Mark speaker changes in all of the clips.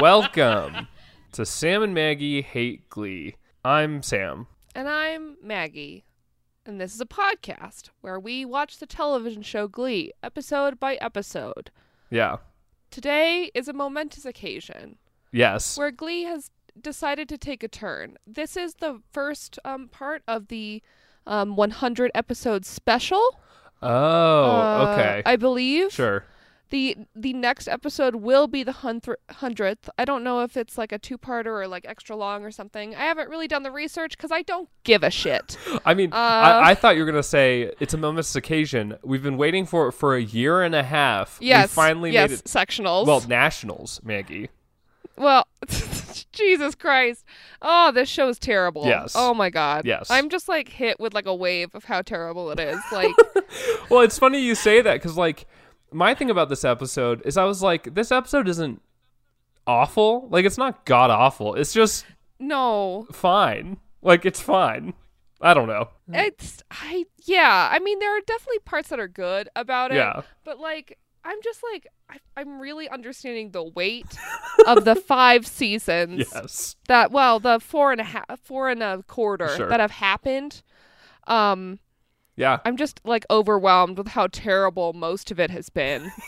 Speaker 1: Welcome to Sam and Maggie Hate Glee. I'm Sam.
Speaker 2: And I'm Maggie. And this is a podcast where we watch the television show Glee episode by episode.
Speaker 1: Yeah.
Speaker 2: Today is a momentous occasion
Speaker 1: Yes.
Speaker 2: where Glee has decided to take a turn. This is the first um, part of the um, 100 episode special.
Speaker 1: Oh,
Speaker 2: uh,
Speaker 1: okay.
Speaker 2: I believe.
Speaker 1: Sure.
Speaker 2: The the next episode will be the hundred- hundredth. I don't know if it's like a two parter or like extra long or something. I haven't really done the research because I don't give a shit.
Speaker 1: I mean,
Speaker 2: Uh,
Speaker 1: I, I thought you were gonna say it's a momentous occasion. We've been waiting for it for a year and a half.
Speaker 2: Yes.
Speaker 1: we finally
Speaker 2: yes,
Speaker 1: made it.
Speaker 2: sectionals.
Speaker 1: Well, nationals, Maggie.
Speaker 2: Well, Jesus Christ. Oh, this show is terrible.
Speaker 1: Yes.
Speaker 2: Oh my god.
Speaker 1: Yes.
Speaker 2: I'm just like hit with like a wave of how terrible it is. Like
Speaker 1: Well, it's funny you say that because, like, my thing about this episode is I was like, this episode isn't awful. Like, it's not god awful. It's just
Speaker 2: no.
Speaker 1: fine. Like, it's fine. I don't know.
Speaker 2: It's I yeah, I mean there are definitely parts that are good about it.
Speaker 1: Yeah.
Speaker 2: But like I'm just like I, I'm really understanding the weight of the five seasons
Speaker 1: Yes.
Speaker 2: that well the four and a half four and a quarter
Speaker 1: Sure.
Speaker 2: that have happened. Um,
Speaker 1: Yeah.
Speaker 2: I'm just like overwhelmed with how terrible most of it has been.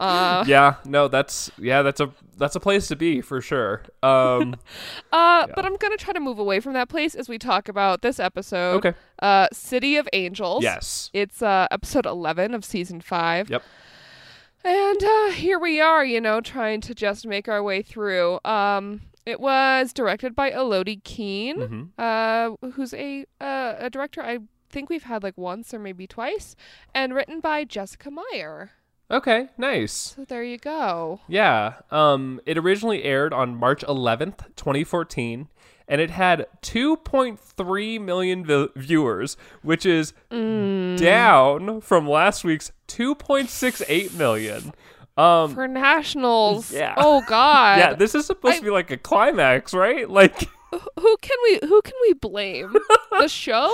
Speaker 2: Uh,
Speaker 1: yeah. No, that's yeah. That's a that's a place to be for sure. Um.
Speaker 2: uh, but I'm gonna try to move away from that place as we talk about this episode.
Speaker 1: Okay.
Speaker 2: Uh, City of Angels.
Speaker 1: Yes.
Speaker 2: It's uh episode 11 of season five.
Speaker 1: Yep.
Speaker 2: And uh, here we are, you know, trying to just make our way through. Um, it was directed by Elodie Keene,
Speaker 1: Mhm.
Speaker 2: uh, who's a uh, a director I think we've had like once or maybe twice, and written by Jessica Meyer.
Speaker 1: Okay. Nice.
Speaker 2: So there you go.
Speaker 1: Yeah. Um. It originally aired on March 11th, 2014, and it had 2.3 million vi- viewers, which is
Speaker 2: Mm.
Speaker 1: down from last week's 2.68 million. Um.
Speaker 2: For nationals.
Speaker 1: Yeah.
Speaker 2: Oh God.
Speaker 1: yeah. This is supposed
Speaker 2: I-
Speaker 1: to be like a climax, right? Like.
Speaker 2: who can we who can we blame? the show,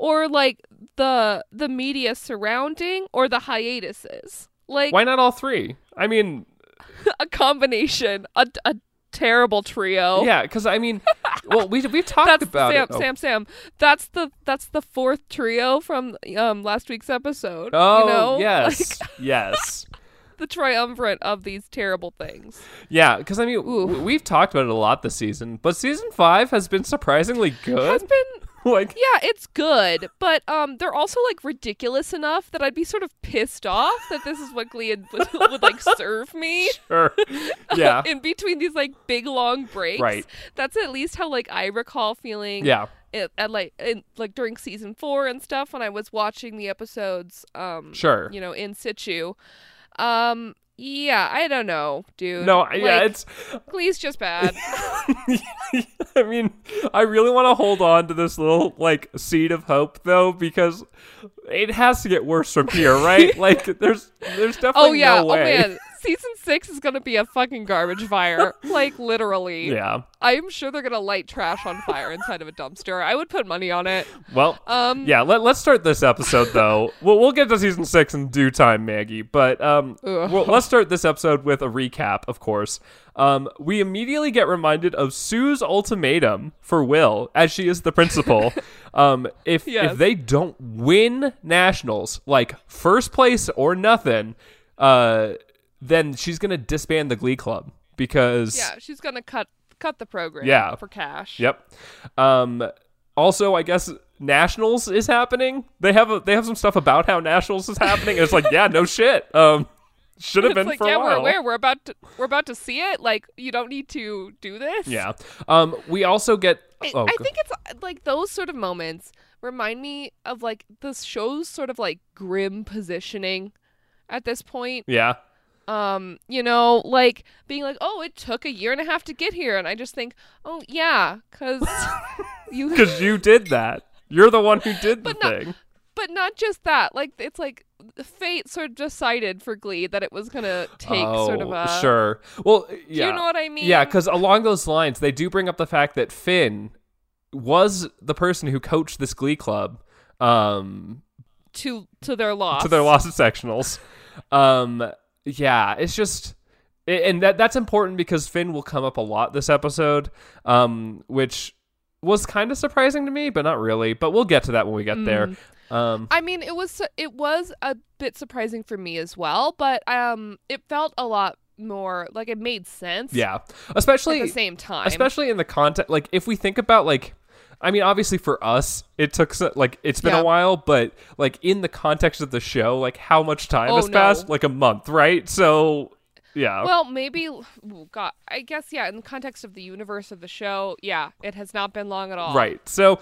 Speaker 2: or like the the media surrounding, or the hiatuses? Like
Speaker 1: Why not all three? I mean,
Speaker 2: a combination, a, a terrible trio.
Speaker 1: yeah, because I mean, well, we we've talked
Speaker 2: That's
Speaker 1: about
Speaker 2: Sam,
Speaker 1: it. Oh.
Speaker 2: Sam, Sam. That's the that's the fourth trio from um last week's episode.
Speaker 1: Oh,
Speaker 2: you know?
Speaker 1: yes, yes,
Speaker 2: the triumvirate of these terrible things.
Speaker 1: yeah. Because I mean,
Speaker 2: Ooh.
Speaker 1: we've talked about it a lot this season, but season five has been surprisingly good.
Speaker 2: Has been
Speaker 1: like,
Speaker 2: yeah, it's good, but um, they're also like ridiculous enough that I'd be sort of pissed off that this is what Glee would, would like serve me.
Speaker 1: sure, yeah,
Speaker 2: in between these like big long breaks.
Speaker 1: Right.
Speaker 2: That's at least how like I recall feeling.
Speaker 1: yeah,
Speaker 2: It, at like in, like during season four and stuff when I was watching the episodes. Um.
Speaker 1: sure.
Speaker 2: You know, in situ. Um. Yeah, I don't know, dude.
Speaker 1: No, yeah, it's.
Speaker 2: Glee's just bad.
Speaker 1: I mean, I really want to hold on to this little like seed of hope though, because it has to get worse from here, right? like, there's, there's oh, definitely
Speaker 2: oh yeah.
Speaker 1: no way.
Speaker 2: Oh man. Season six is gonna be a fucking garbage fire. like literally.
Speaker 1: Yeah.
Speaker 2: I'm sure they're gonna light trash on fire inside of a dumpster. I would put money on it.
Speaker 1: Well,
Speaker 2: Um.
Speaker 1: yeah. Let, let's start this episode though. we'll we'll get to season six in due time, Maggie. But um, well, let's start this episode with a recap. Of course, um, we immediately get reminded of Sue's ultimatum for Will, as she is the principal. um, if
Speaker 2: Yes.
Speaker 1: if they don't win nationals, like first place or nothing, uh, then she's gonna disband the Glee Club because
Speaker 2: Yeah, she's gonna cut cut the program.
Speaker 1: Yeah.
Speaker 2: For cash.
Speaker 1: Yep. Um, also, I guess Nationals is happening. They have a, they have some stuff about how Nationals is happening. It's like, yeah, no shit. Um, should have been
Speaker 2: like,
Speaker 1: for
Speaker 2: yeah,
Speaker 1: a while.
Speaker 2: we're aware. We're about to we're about to see it. Like, you don't need to do this.
Speaker 1: Yeah. Um, we also get.
Speaker 2: I,
Speaker 1: oh,
Speaker 2: I think it's uh, like those sort of moments remind me of like the show's sort of like grim positioning at this point.
Speaker 1: yeah.
Speaker 2: Um, you know, like being like, oh, it took a year and a half to get here, and I just think, oh yeah, because you
Speaker 1: Because you did that. You're the one who did the
Speaker 2: But
Speaker 1: thing.
Speaker 2: but not just that. Like it's like fate sort of decided for Glee that it was gonna take sort of
Speaker 1: Oh,
Speaker 2: a.
Speaker 1: sure. Well, yeah.
Speaker 2: Do you know what I mean?
Speaker 1: Yeah, because along those lines, they do bring up the fact that Finn was the person who coached this Glee club um,
Speaker 2: to to their loss.
Speaker 1: to their loss of sectionals. Um, yeah, it's just, and that that's important because Finn will come up a lot this episode, um, which was kind of surprising to me, but not really. But we'll get to that when we get there. Um,
Speaker 2: I mean, it was it was a bit surprising for me as well, but um, it felt a lot more like it made sense.
Speaker 1: yeah,
Speaker 2: At
Speaker 1: especially
Speaker 2: the same time,
Speaker 1: especially in the context like if we think about like i mean obviously for us it took so, like it's been
Speaker 2: Yeah.
Speaker 1: a while but like in the context of the show like how much time
Speaker 2: Oh,
Speaker 1: has
Speaker 2: no.
Speaker 1: passed like a month right so yeah
Speaker 2: Well, maybe. God, I guess yeah. In the context of the universe of the show, yeah, it has not been long at all.
Speaker 1: right so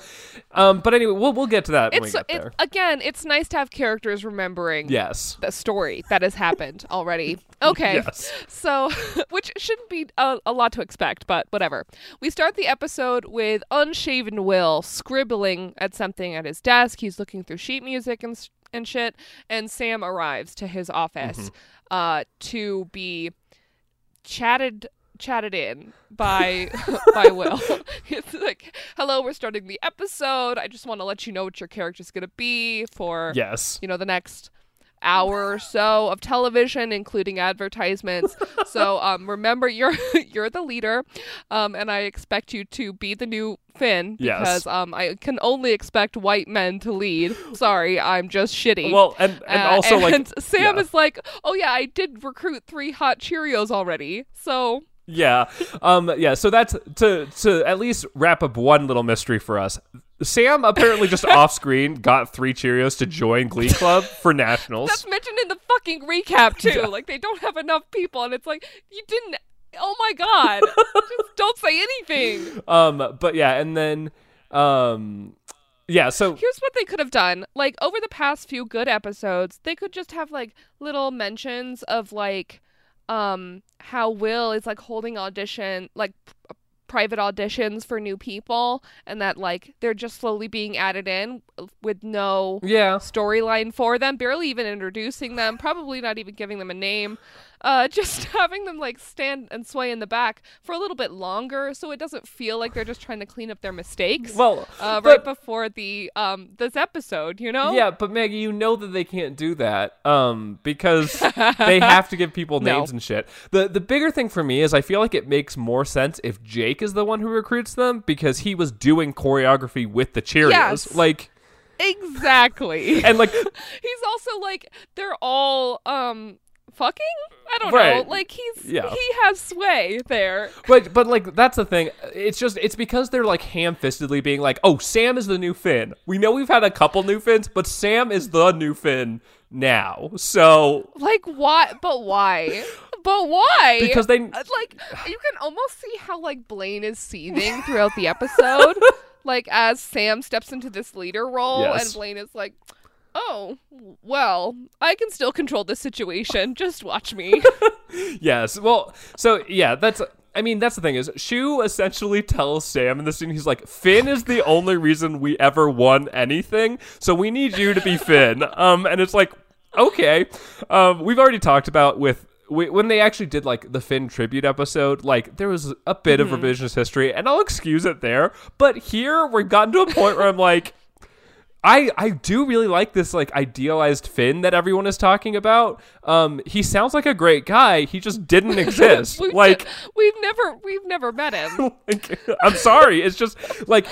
Speaker 1: um but anyway we'll, we'll get to that when we
Speaker 2: It's
Speaker 1: get
Speaker 2: it,
Speaker 1: there
Speaker 2: again. It's nice to have characters remembering
Speaker 1: yes
Speaker 2: the story that has happened already. Okay.
Speaker 1: yes
Speaker 2: So, which shouldn't be a, a lot to expect, but whatever. We start the episode with unshaven Will scribbling at something at his desk. He's looking through sheet music and and shit. And Sam arrives to his office uh, to be chatted chatted in by by Will. It's like, "Hello, we're starting the episode. I just want to let you know what your character's gonna be for
Speaker 1: yes
Speaker 2: you know the next hour or so of television including advertisements so um remember you're you're the leader um and i expect you to be the new finn
Speaker 1: Yes.
Speaker 2: because um i can only expect white men to lead sorry i'm just shitty
Speaker 1: well and and
Speaker 2: Uh,
Speaker 1: also like
Speaker 2: and sam
Speaker 1: yeah.
Speaker 2: is like oh yeah i did recruit three hot cheerios already so
Speaker 1: Yeah. Um yeah, so that's to to at least wrap up one little mystery for us. Sam apparently just off screen got three Cheerios to join Glee Club for nationals.
Speaker 2: that's mentioned in the fucking recap too like they don't have enough people and it's like you didn't oh my god just don't say anything
Speaker 1: Um, but yeah, and then, um, yeah. So
Speaker 2: Here's what they could have done. Like over the past few good episodes, they could just have like little mentions of like um how Will is like holding audition like private auditions for new people and that like they're just slowly being added in with no
Speaker 1: yeah,
Speaker 2: storyline for them, barely even introducing them, probably not even giving them a name. Uh, just having them like stand and sway in the back for a little bit longer, so it doesn't feel like they're just trying to clean up their mistakes.
Speaker 1: well,
Speaker 2: uh,
Speaker 1: but-
Speaker 2: right before the um this episode, you know?
Speaker 1: yeah, but Maggie, you know that they can't do that, um, because they have to give people
Speaker 2: No.
Speaker 1: names and shit. the The bigger thing for me is I feel like it makes more sense if Jake is the one who recruits them because he was doing choreography with the Cheerios,
Speaker 2: Yes.
Speaker 1: like,
Speaker 2: exactly.
Speaker 1: and like,
Speaker 2: he's also like they're all um fucking. I don't
Speaker 1: Right.
Speaker 2: know. Like he's
Speaker 1: Yeah.
Speaker 2: he has sway there.
Speaker 1: But but like that's the thing. It's just it's because they're like ham-fistedly being like, "Oh, Sam is the new Finn." We know we've had a couple new Finns, but Sam is the new Finn now. So
Speaker 2: Like why? But why? But why?
Speaker 1: because they
Speaker 2: Uh, like you can almost see how like Blaine is seething throughout the episode. like as Sam steps into this leader role
Speaker 1: Yes.
Speaker 2: and Blaine is like, "Oh, well, I can still control this situation. Just watch me."
Speaker 1: yes. Well, so yeah, that's I mean, that's the thing is Schue essentially tells Sam in the scene he's like, "Finn is the only reason we ever won anything, so we need you to be Finn." Um and it's like, "Okay." Um we've already talked about with we, when they actually did like the Finn tribute episode, like there was a bit of revisionist history, and I'll excuse it there. But here we've gotten to a point where I'm like, I I do really like this like idealized Finn that everyone is talking about. Um, he sounds like a great guy. He just didn't exist.
Speaker 2: We've
Speaker 1: like,
Speaker 2: we've never we've never met him.
Speaker 1: like, I'm sorry. It's just like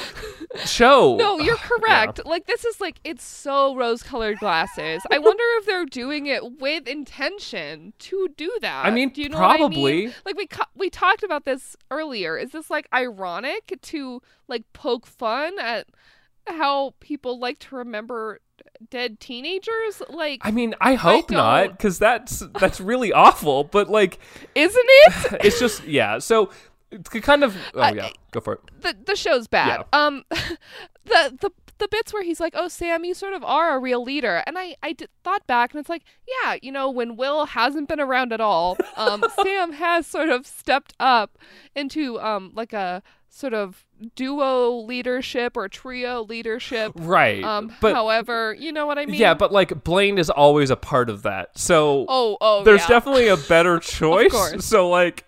Speaker 1: show.
Speaker 2: No, you're correct. Like this is like it's so rose-colored glasses. I wonder if they're doing it with intention to do that.
Speaker 1: I mean,
Speaker 2: do you know what I
Speaker 1: probably.
Speaker 2: mean? Like we co- we talked about this earlier. Is this like ironic to like poke fun at how people like to remember dead teenagers? Like,
Speaker 1: I mean, I hope not,
Speaker 2: don't-
Speaker 1: because that's that's really awful. But like,
Speaker 2: isn't it?
Speaker 1: it's just yeah. So it's kind of oh
Speaker 2: I-
Speaker 1: yeah, go for it.
Speaker 2: the the show's bad. Um, the the the bits where he's like, "Oh, Sam, you sort of are a real leader," and I I thought back, and it's like, yeah, you know, when Will hasn't been around at all, um, Sam has sort of stepped up into um like a sort of duo leadership or trio leadership.
Speaker 1: Right.
Speaker 2: Um,
Speaker 1: but
Speaker 2: however, you know what I mean?
Speaker 1: yeah, but like Blaine is always a part of that. So
Speaker 2: oh, oh,
Speaker 1: there's
Speaker 2: yeah.
Speaker 1: definitely a better choice.
Speaker 2: course.
Speaker 1: So like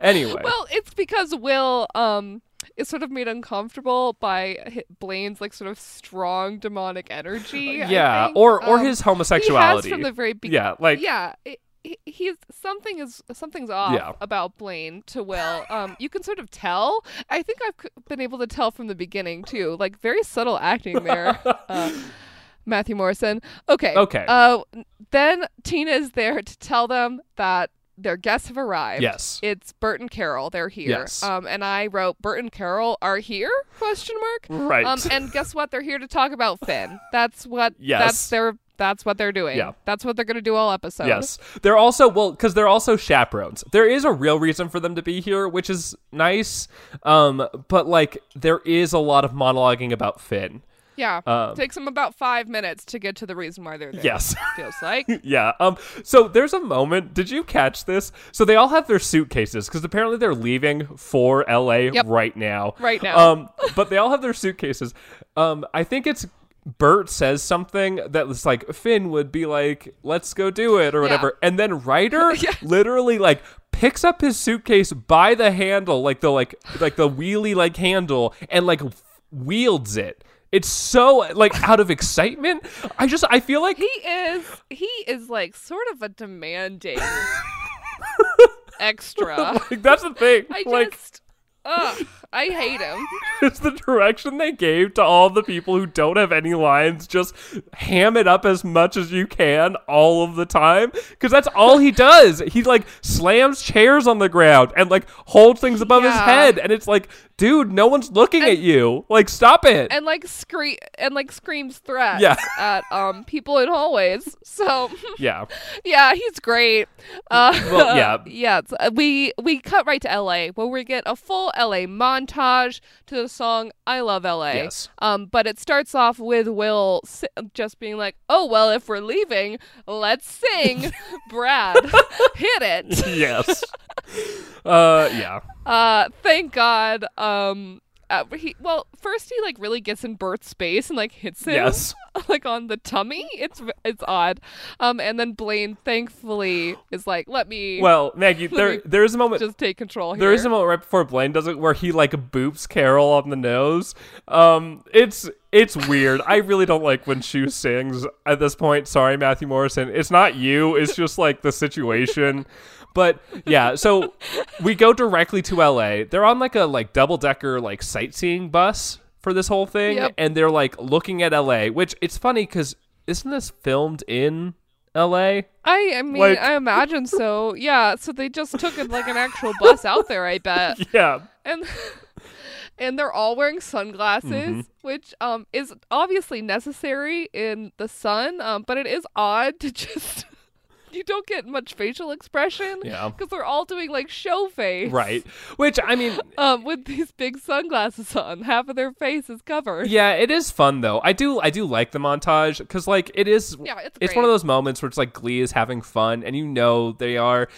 Speaker 1: anyway.
Speaker 2: Well, it's because Will um is sort of made uncomfortable by Blaine's like sort of strong demonic energy.
Speaker 1: Yeah, or or
Speaker 2: Um,
Speaker 1: his
Speaker 2: he
Speaker 1: homosexuality.
Speaker 2: has from the very beginning.
Speaker 1: yeah, like
Speaker 2: yeah, it, he's something is something's off
Speaker 1: Yeah.
Speaker 2: about Blaine to Will. Um, you can sort of tell. I think I've been able to tell from the beginning too. Like very subtle acting there. uh, Matthew Morrison. Okay.
Speaker 1: Okay.
Speaker 2: Uh, then Tina is there to tell them that their guests have arrived.
Speaker 1: Yes.
Speaker 2: It's Burt and Carol. They're here.
Speaker 1: Yes.
Speaker 2: Um, and I wrote Burt and Carol are here? Question mark.
Speaker 1: Right.
Speaker 2: Um, and guess what? They're here to talk about Finn. That's what.
Speaker 1: Yes.
Speaker 2: That's their. That's what they're doing.
Speaker 1: Yeah.
Speaker 2: That's what they're gonna do all episode.
Speaker 1: Yes. They're also well cuz they're also chaperones. There is a real reason for them to be here, which is nice. Um but like there is a lot of monologuing about Finn.
Speaker 2: Yeah.
Speaker 1: Um,
Speaker 2: Takes them about five minutes to get to the reason why they're there.
Speaker 1: Yes.
Speaker 2: Feels like.
Speaker 1: yeah. Um so there's a moment, did you catch this? So they all have their suitcases cuz apparently they're leaving for LA
Speaker 2: Yep.
Speaker 1: right now.
Speaker 2: Right now.
Speaker 1: Um but they all have their suitcases. Um I think it's Burt says something that was like Finn would be like, "Let's go do it" or whatever, and then Ryder
Speaker 2: Yeah.
Speaker 1: literally like picks up his suitcase by the handle, like the like like the wheelie like handle, and like wields it. It's so like out of excitement. I just I feel like
Speaker 2: He is. He is like sort of a demanding extra.
Speaker 1: like, that's the thing.
Speaker 2: I
Speaker 1: like
Speaker 2: just. Ugh, I hate him.
Speaker 1: it's the direction they gave to all the people who don't have any lines. Just ham it up as much as you can all of the time, because that's all he does. He like slams chairs on the ground and like holds things above his head, and it's like, dude, no one's looking at you. Like, stop it.
Speaker 2: and like scream and like screams threats
Speaker 1: Yeah.
Speaker 2: at um people in hallways. So
Speaker 1: yeah,
Speaker 2: yeah, he's great. Uh,
Speaker 1: Well, yeah.
Speaker 2: yeah. We we cut right to L.A. where we get a full L.A. montage to the song "I Love L.A."
Speaker 1: Yes.
Speaker 2: Um, but it starts off with Will just being like, "Oh well, if we're leaving, let's sing." Brad, hit it.
Speaker 1: yes. Uh, yeah.
Speaker 2: Uh, thank God. Um, uh, he well, first he like really gets in Burt's space and like hits him.
Speaker 1: Yes.
Speaker 2: like on the tummy. It's it's odd. Um, and then Blaine thankfully is like, "Let me
Speaker 1: Well, Maggie, there
Speaker 2: me
Speaker 1: there is a moment.
Speaker 2: just take control here."
Speaker 1: There is a moment right before Blaine does it where he like boops Carol on the nose. Um, it's it's weird. I really don't like when Schue sings at this point. Sorry, Matthew Morrison. It's not you. It's just like the situation. But yeah, so we go directly to LA. They're on like a like double decker like sightseeing bus for this whole thing,
Speaker 2: Yep.
Speaker 1: and they're like looking at LA. Which it's funny because isn't this filmed in LA?
Speaker 2: I I mean
Speaker 1: like-
Speaker 2: I imagine so. Yeah. So they just took it like an actual bus out there. I bet.
Speaker 1: Yeah.
Speaker 2: and and they're all wearing sunglasses,
Speaker 1: Mm-hmm.
Speaker 2: which um is obviously necessary in the sun. Um, but it is odd to just you don't get much facial expression.
Speaker 1: Yeah.
Speaker 2: because they're all doing like show face,
Speaker 1: Right. Which I mean,
Speaker 2: Um, with these big sunglasses on, half of their face is covered.
Speaker 1: Yeah, it is fun though. I do I do like the montage because like it is
Speaker 2: Yeah, it's
Speaker 1: it's one of those moments where it's like Glee is having fun and you know they are,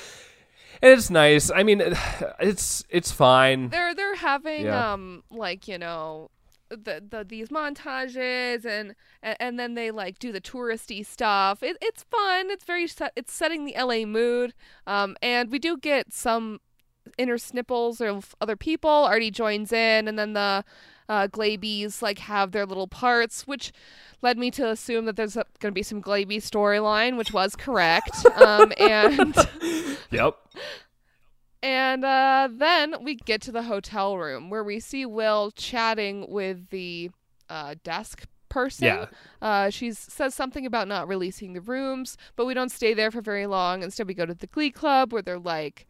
Speaker 1: and it's nice. I mean, it's it's fine.
Speaker 2: They're they're having
Speaker 1: Yeah.
Speaker 2: um like you know. The, the these montages and, and then they like do the touristy stuff. It, it's fun. It's very set, it's setting the LA mood. Um, and we do get some inner snipples of other people. Artie joins in, and then the uh, Glabies like have their little parts, which led me to assume that there's going to be some Glaby storyline, which was correct. um, and
Speaker 1: Yep.
Speaker 2: And uh, then we get to the hotel room where we see Will chatting with the uh, desk person.
Speaker 1: Yeah.
Speaker 2: Uh, she says something about not releasing the rooms, but we don't stay there for very long. Instead, we go to the Glee Club where they're like,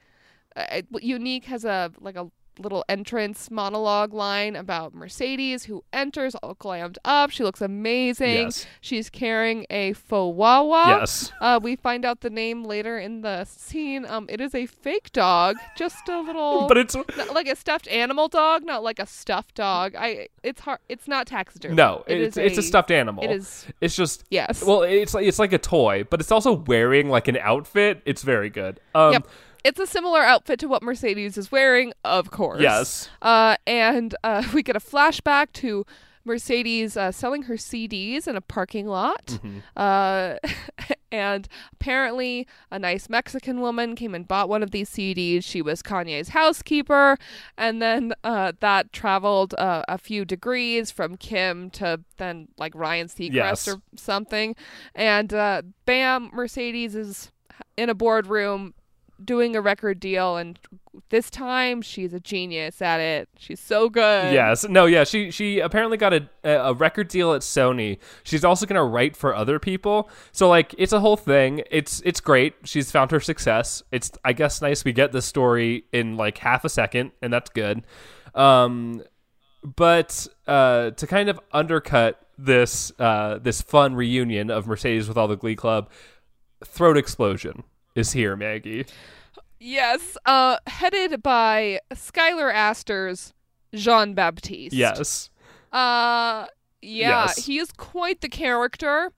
Speaker 2: uh, Unique has a like a little entrance monologue line about Mercedes who enters all glammed up. She looks amazing.
Speaker 1: Yes.
Speaker 2: She's carrying a faux wawa.
Speaker 1: Yes.
Speaker 2: Uh, we find out the name later in the scene. Um, it is a fake dog, just a little,
Speaker 1: But it's
Speaker 2: not like a stuffed animal dog, not like a stuffed dog. I, it's hard. It's not taxidermy.
Speaker 1: no,
Speaker 2: It
Speaker 1: it's
Speaker 2: is
Speaker 1: it's a stuffed animal.
Speaker 2: It is
Speaker 1: It's just
Speaker 2: yes.
Speaker 1: well, it's like it's like a toy, but it's also wearing like an outfit. It's very good. Um,
Speaker 2: Yep. It's a similar outfit to what Mercedes is wearing, of course.
Speaker 1: Yes.
Speaker 2: Uh, and uh, we get a flashback to Mercedes uh, selling her CDs in a parking lot.
Speaker 1: Mm-hmm.
Speaker 2: Uh, and apparently, a nice Mexican woman came and bought one of these CDs. She was Kanye's housekeeper. And then uh, that traveled uh, a few degrees from Kim to then like Ryan Seacrest
Speaker 1: Yes.
Speaker 2: or something. And uh, bam, Mercedes is in a boardroom doing a record deal and this time she's a genius at it she's so good
Speaker 1: Yes. No, yeah, she she apparently got a a record deal at Sony. She's also going to write for other people. So like it's a whole thing. It's it's great. She's found her success. It's I guess nice we get this story in like half a second and that's good. Um but uh to kind of undercut this uh this fun reunion of Mercedes with all the Glee Club, Throat Explosion is here, Maggie.
Speaker 2: yes uh headed by skylar astor's jean baptiste
Speaker 1: Yes.
Speaker 2: Uh yeah,
Speaker 1: Yes.
Speaker 2: he is quite the character.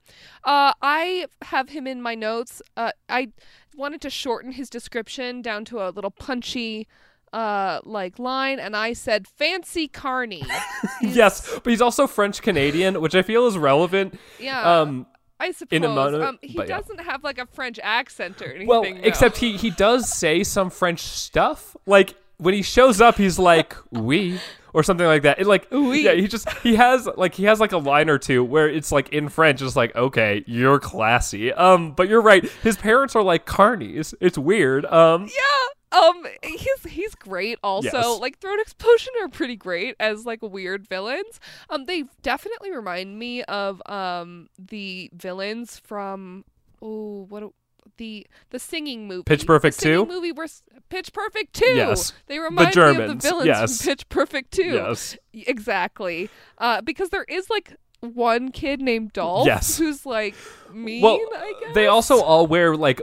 Speaker 2: Uh I have him in my notes. Uh I wanted to shorten his description down to a little punchy uh like line and I said fancy carney
Speaker 1: Yes, but he's also French Canadian, which I feel is relevant.
Speaker 2: Yeah.
Speaker 1: Um
Speaker 2: I suppose
Speaker 1: in a mono-
Speaker 2: um he
Speaker 1: but yeah.
Speaker 2: doesn't have like a French accent or anything.
Speaker 1: Well,
Speaker 2: though.
Speaker 1: except he he does say some French stuff. Like when he shows up, he's like "oui" or something like that. It like
Speaker 2: Oui.
Speaker 1: yeah, he just he has like he has like a line or two where it's like in French. It's like okay, you're classy. Um, but you're right. His parents are like carnies. It's weird. Um,
Speaker 2: Yeah. Um he's he's great also.
Speaker 1: Yes.
Speaker 2: Like Throat Explosion are pretty great as like weird villains. Um they definitely remind me of um the villains from oh what a- the the singing movie.
Speaker 1: Pitch Perfect
Speaker 2: the singing
Speaker 1: 2?
Speaker 2: movie where Pitch Perfect 2.
Speaker 1: Yes.
Speaker 2: They remind me of the villains
Speaker 1: yes.
Speaker 2: from Pitch Perfect 2.
Speaker 1: yes.
Speaker 2: Exactly. Uh because there is like one kid named Dolph
Speaker 1: Yes.
Speaker 2: who's like mean,
Speaker 1: Well,
Speaker 2: I guess.
Speaker 1: they also all wear like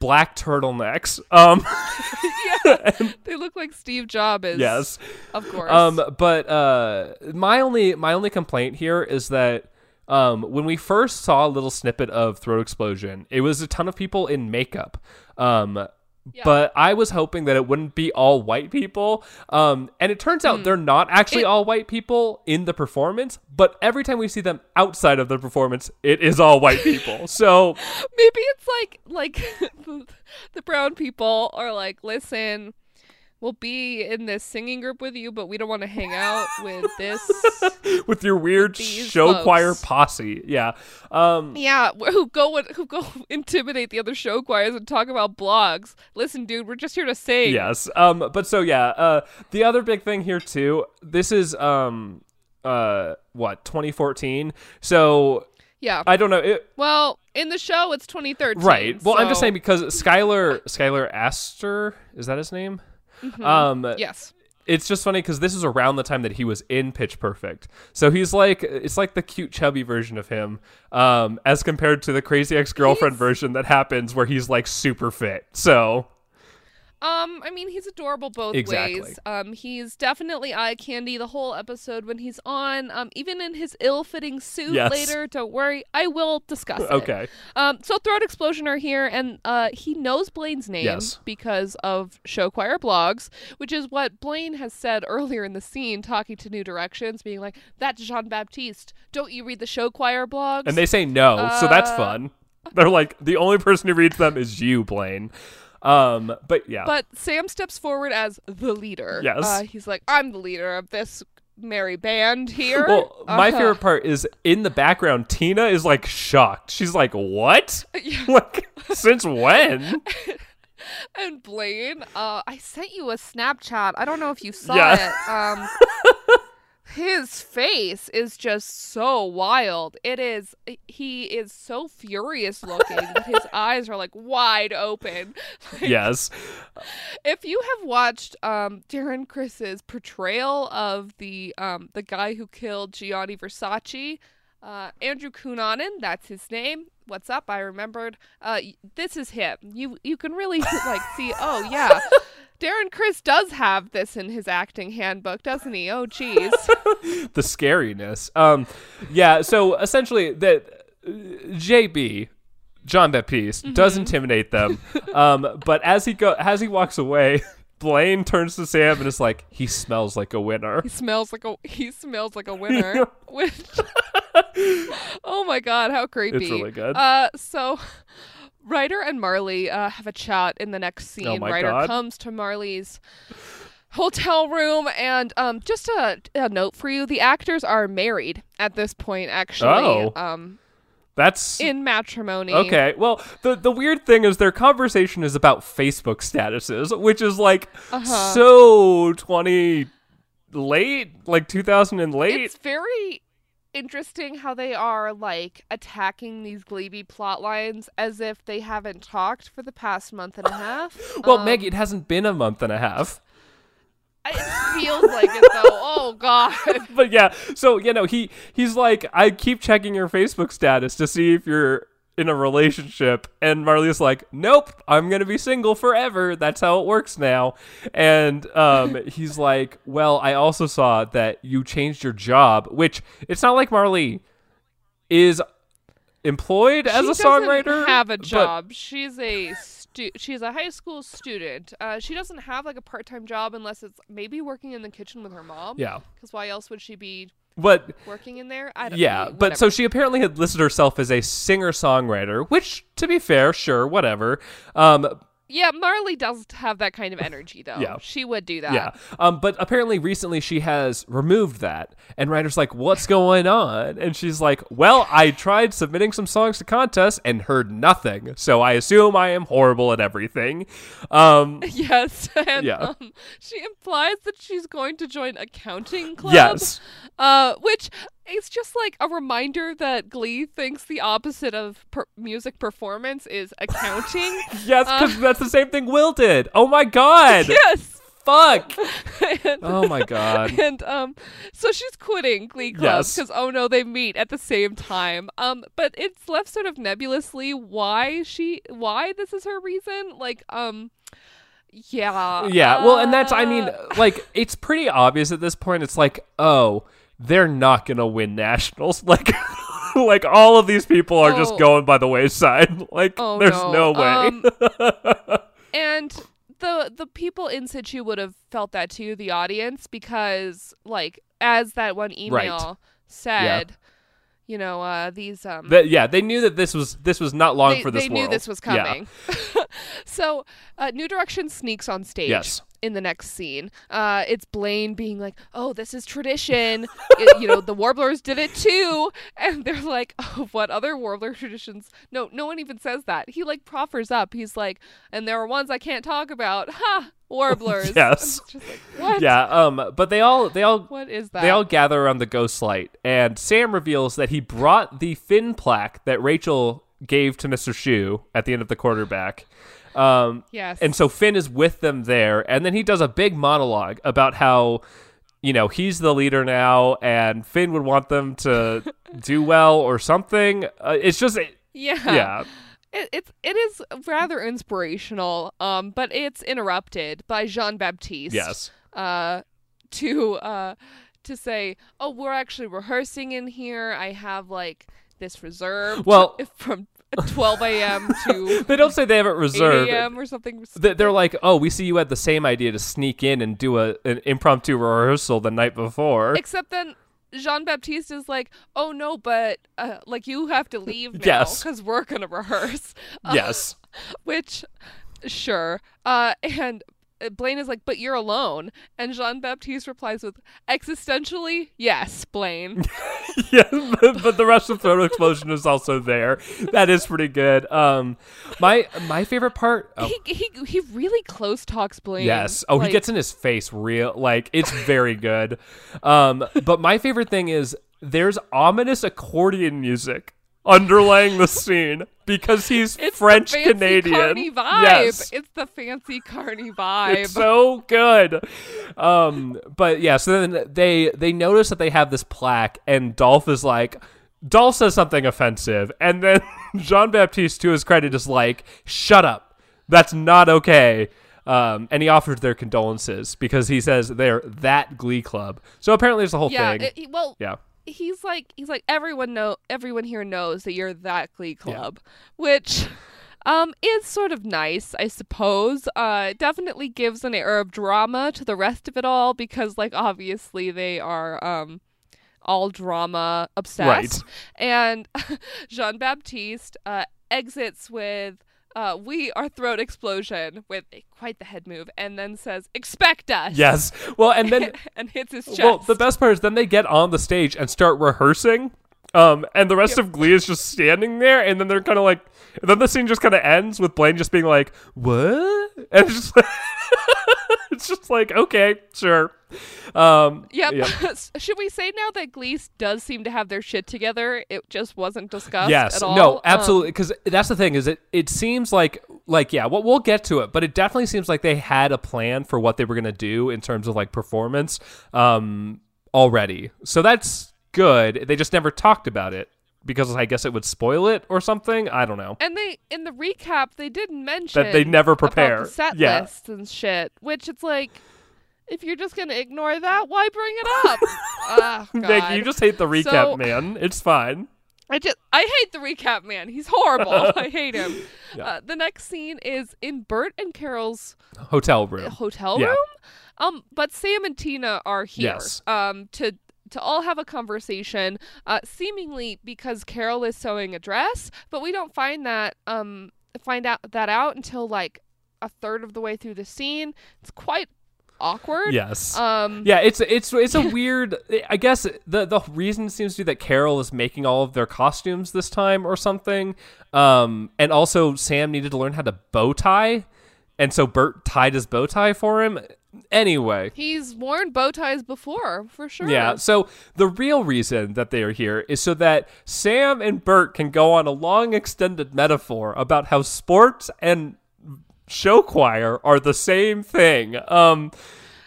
Speaker 1: black turtlenecks. Um,
Speaker 2: yeah, they look like Steve Jobs is.
Speaker 1: yes.
Speaker 2: Of course.
Speaker 1: Um, but uh, my only my only complaint here is that um, when we first saw a little snippet of Throat Explosion, it was a ton of people in makeup. Um,
Speaker 2: Yeah.
Speaker 1: But I was hoping that it wouldn't be all white people. Um, and it turns out they're not actually
Speaker 2: It-
Speaker 1: all white people in the performance. But every time we see them outside of the performance, it is all white people. So
Speaker 2: Maybe it's like like the, the brown people are like, listen, we'll be in this singing group with you, but we don't want to hang out with this.
Speaker 1: with your weird
Speaker 2: These
Speaker 1: show
Speaker 2: folks.
Speaker 1: choir posse, yeah. Um,
Speaker 2: Yeah, who go who go intimidate the other show choirs and talk about blogs. Listen, dude, we're just here to sing.
Speaker 1: Yes. Um. But so yeah. Uh. The other big thing here too. This is um. Uh. What 2014. So
Speaker 2: Yeah.
Speaker 1: I don't know. It,
Speaker 2: well, in the show, it's 2013.
Speaker 1: right. Well, I'm just saying because Skylar Skylar Astor is that his name?
Speaker 2: Mm-hmm.
Speaker 1: Um.
Speaker 2: Yes.
Speaker 1: It's just funny because this is around the time that he was in Pitch Perfect. So he's like, it's like the cute, chubby version of him, um, as compared to the crazy ex girlfriend version that happens where he's like super fit. So
Speaker 2: Um, I mean, he's adorable both
Speaker 1: Exactly.
Speaker 2: ways. Um, he's definitely eye candy the whole episode when he's on. Um, even in his ill-fitting suit
Speaker 1: Yes.
Speaker 2: later. Don't worry, I will discuss it.
Speaker 1: okay.
Speaker 2: Um, so Throat Explosion are here, and uh, he knows Blaine's name
Speaker 1: Yes.
Speaker 2: because of Show Choir blogs, which is what Blaine has said earlier in the scene, talking to New Directions, being like, "That's Jean Baptiste. Don't you read the Show Choir blogs?"
Speaker 1: And they say no, so that's
Speaker 2: Uh,
Speaker 1: fun. They're like the only person who reads them is you, Blaine. Um, but yeah,
Speaker 2: But Sam steps forward as the leader.
Speaker 1: Yes.
Speaker 2: Uh, he's like, I'm the leader of this merry band here.
Speaker 1: well, my
Speaker 2: Uh-huh.
Speaker 1: favorite part is in the background. Tina is like shocked. She's like, "What?
Speaker 2: Yeah.
Speaker 1: like, since when?"
Speaker 2: And Blaine, uh, I sent you a Snapchat. I don't know if you saw
Speaker 1: Yeah.
Speaker 2: it. Um, his face is just so wild. It is. He is so furious looking. that his eyes are like wide open.
Speaker 1: yes,
Speaker 2: if you have watched um, Darren Criss's portrayal of the um, the guy who killed Gianni Versace, uh, Andrew Cunanan, that's his name. What's up? I remembered. Uh, this is him. You you can really like see. Oh yeah, Darren Criss does have this in his acting handbook, doesn't he? Oh geez.
Speaker 1: the scariness. Um, yeah. So essentially, that uh, JB John Baptiste does intimidate them. um, but as he go as he walks away, Blaine turns to Sam and is like, "He smells like a winner."
Speaker 2: He smells like a he smells like a winner. Which Oh my god, how creepy.
Speaker 1: It's really good.
Speaker 2: Uh so Ryder and Marley uh, have a chat in the next scene.
Speaker 1: Oh
Speaker 2: Ryder
Speaker 1: God.
Speaker 2: comes to Marley's hotel room and um just a, a note for you, the actors are married at this point actually.
Speaker 1: Oh.
Speaker 2: Um
Speaker 1: That's
Speaker 2: in matrimony.
Speaker 1: Okay. Well, the the weird thing is their conversation is about Facebook statuses, which is like
Speaker 2: Uh-huh.
Speaker 1: so 20 late, like 2000 and late.
Speaker 2: It's very interesting how they are like attacking these Gleeby plot lines as if they haven't talked for the past month and a half.
Speaker 1: well,
Speaker 2: Um,
Speaker 1: Maggie, it hasn't been a month and a half.
Speaker 2: It feels like it though. Oh god.
Speaker 1: But yeah, so you know, he he's like, I keep checking your Facebook status to see if you're in a relationship, and Marley's like, Nope, I'm gonna be single forever. That's how it works now. And um, he's like, Well, I also saw that you changed your job, which it's not like Marley is employed as
Speaker 2: she
Speaker 1: a
Speaker 2: doesn't
Speaker 1: songwriter.
Speaker 2: have a job. She's a stu- she's a high school student. Uh, she doesn't have like a part-time job unless it's maybe working in the kitchen with her mom.
Speaker 1: yeah,
Speaker 2: Cuz why else would she be
Speaker 1: but
Speaker 2: working in there? I don't
Speaker 1: Yeah,
Speaker 2: know.
Speaker 1: but so she apparently had listed herself as a singer songwriter, which, to be fair, sure, whatever. Um,
Speaker 2: Yeah, Marley does have that kind of energy though.
Speaker 1: Yeah.
Speaker 2: She would do that.
Speaker 1: yeah, um, but apparently recently she has removed that, and Ryder's like, "What's going on?" And she's like, "Well, I tried submitting some songs to contests and heard nothing, so I assume I am horrible at everything." Um,
Speaker 2: Yes, and
Speaker 1: Yeah.
Speaker 2: um, she implies that she's going to join accounting club.
Speaker 1: yes,
Speaker 2: uh, which is just like a reminder that Glee thinks the opposite of per- music performance is accounting.
Speaker 1: yes, because that's the same thing Will did. Oh my god,
Speaker 2: yes.
Speaker 1: fuck.
Speaker 2: and,
Speaker 1: Oh my god.
Speaker 2: and um, so she's quitting Glee Club
Speaker 1: Yes.
Speaker 2: because oh no, they meet at the same time. Um, but it's left sort of nebulously why she why this is her reason. Like um, yeah,
Speaker 1: Yeah, well, and that's I mean,
Speaker 2: uh,
Speaker 1: like it's pretty obvious at this point. It's like, oh, they're not gonna win nationals. Like, like all of these people are just
Speaker 2: Oh.
Speaker 1: going by the wayside. Like,
Speaker 2: Oh,
Speaker 1: there's
Speaker 2: no.
Speaker 1: no, way.
Speaker 2: Um, and the the people in situ would have felt that too, the audience, because like as that one email said, you know, uh, these um
Speaker 1: That- yeah, they knew that this was this was not long
Speaker 2: they,
Speaker 1: for this
Speaker 2: they knew
Speaker 1: world.
Speaker 2: this was
Speaker 1: Yeah.
Speaker 2: coming. so, uh, New Direction sneaks on stage
Speaker 1: Yes.
Speaker 2: In the next scene. Uh, it's Blaine being like, "Oh, this is tradition. It- you know, the Warblers did it too." And they're like, "Oh, what other Warbler traditions?" No, no one even says that. He like proffers up. He's like, "And there are ones I can't talk about." Ha, Warblers.
Speaker 1: Yes.
Speaker 2: Just like, what?
Speaker 1: Yeah, um, but they all they all
Speaker 2: What is that?
Speaker 1: They all gather around the ghost light, and Sam reveals that he brought the Finn plaque that Rachel gave to Mr. Schue at the end of the quarterback. Um,
Speaker 2: yes.
Speaker 1: and so Finn is with them there, and then he does a big monologue about how, you know, he's the leader now, and Finn would want them to do well or something. Uh, it's just,
Speaker 2: yeah.
Speaker 1: yeah,
Speaker 2: It, it's it is rather inspirational, um, but it's interrupted by Jean Baptiste.
Speaker 1: yes,
Speaker 2: Uh, to uh, to say, oh, we're actually rehearsing in here. I have like this reserve.
Speaker 1: Well-
Speaker 2: from 12 a.m. to
Speaker 1: they don't say they have it
Speaker 2: 8
Speaker 1: reserved.
Speaker 2: a.m. or something.
Speaker 1: They- They're like, oh, we see you had the same idea to sneak in and do a an impromptu rehearsal the night before.
Speaker 2: Except then. Jean Baptiste is like, oh no, but uh, like you have to leave now
Speaker 1: Yes.
Speaker 2: because we're gonna rehearse. Uh,
Speaker 1: yes.
Speaker 2: Which, sure. Uh, and Blaine is like, but you're alone. And Jean Baptiste replies with, existentially, yes, Blaine.
Speaker 1: yeah, but, but the rest of Throat Explosion is also there. That is pretty good. Um, my my favorite part. Oh,
Speaker 2: he, he he really close talks Blaine.
Speaker 1: yes. Oh,
Speaker 2: Like,
Speaker 1: he gets in his face real. Like it's very good. Um, but my favorite thing is there's ominous accordion music underlying the scene because he's
Speaker 2: it's
Speaker 1: French
Speaker 2: the fancy
Speaker 1: Canadian.
Speaker 2: Vibe.
Speaker 1: Yes.
Speaker 2: It's the fancy Carney vibe.
Speaker 1: It's so good. Um, but yeah, so then they they notice that they have this plaque, and Dolph is like, Dolph says something offensive, and then Jean Baptiste, to his credit, is like, "Shut up, that's not okay." Um, and he offers their condolences because he says they're that Glee Club. So apparently, it's the whole
Speaker 2: yeah.
Speaker 1: thing.
Speaker 2: it- well,
Speaker 1: yeah,
Speaker 2: he's like he's like everyone know everyone here knows that you're that Glee Club, which um is sort of nice, I suppose. Uh, it definitely gives an air of drama to the rest of it all because like obviously they are um all drama obsessed, and Jean Baptiste uh, exits with. Uh, we are throat explosion with quite the head move, and then says, "Expect us."
Speaker 1: Yes. Well, and then
Speaker 2: and hits his chest.
Speaker 1: well, the best part is then they get on the stage and start rehearsing. Um, and the rest of Glee is just standing there, and then they're kind of like, then the scene just kind of ends with Blaine just being like, "What?" And it's just, it's just like, okay, sure. Um,
Speaker 2: Yep.
Speaker 1: yep.
Speaker 2: Should we say now that Glee does seem to have their shit together? It just wasn't discussed
Speaker 1: yes
Speaker 2: at all.
Speaker 1: no
Speaker 2: Um,
Speaker 1: absolutely because that's the thing is it it seems like like yeah well, we'll get to it but it definitely seems like they had a plan for what they were going to do in terms of like performance um already so that's good they just never talked about it because i guess it would spoil it or something i don't know
Speaker 2: and they in the recap they didn't mention
Speaker 1: That they never prepare.
Speaker 2: the set
Speaker 1: Yeah.
Speaker 2: lists and shit. Which it's like, if you're just gonna ignore that, why bring it up? Ah,
Speaker 1: Nick,
Speaker 2: God.
Speaker 1: you just hate the recap
Speaker 2: So-
Speaker 1: man it's fine
Speaker 2: I just I hate the recap man. He's horrible. I hate him.
Speaker 1: Yeah.
Speaker 2: Uh, the next scene is in Burt and Carol's
Speaker 1: hotel room
Speaker 2: hotel
Speaker 1: Yeah.
Speaker 2: room. Um, but Sam and Tina are here.
Speaker 1: Yes.
Speaker 2: Um, to to all have a conversation. Uh, seemingly because Carol is sewing a dress, but we don't find that um find out that out until like a third of the way through the scene. It's quite awkward.
Speaker 1: yes
Speaker 2: Um.
Speaker 1: Yeah, it's it's it's a weird. I guess the the reason seems to be that Carol is making all of their costumes this time or something. Um, and also Sam needed to learn how to bow tie, and so Burt tied his bow tie for him. Anyway,
Speaker 2: He's worn bow ties before, for sure.
Speaker 1: yeah. So the real reason that they are here is so that Sam and Burt can go on a long extended metaphor about how sports and show choir are the same thing. Um,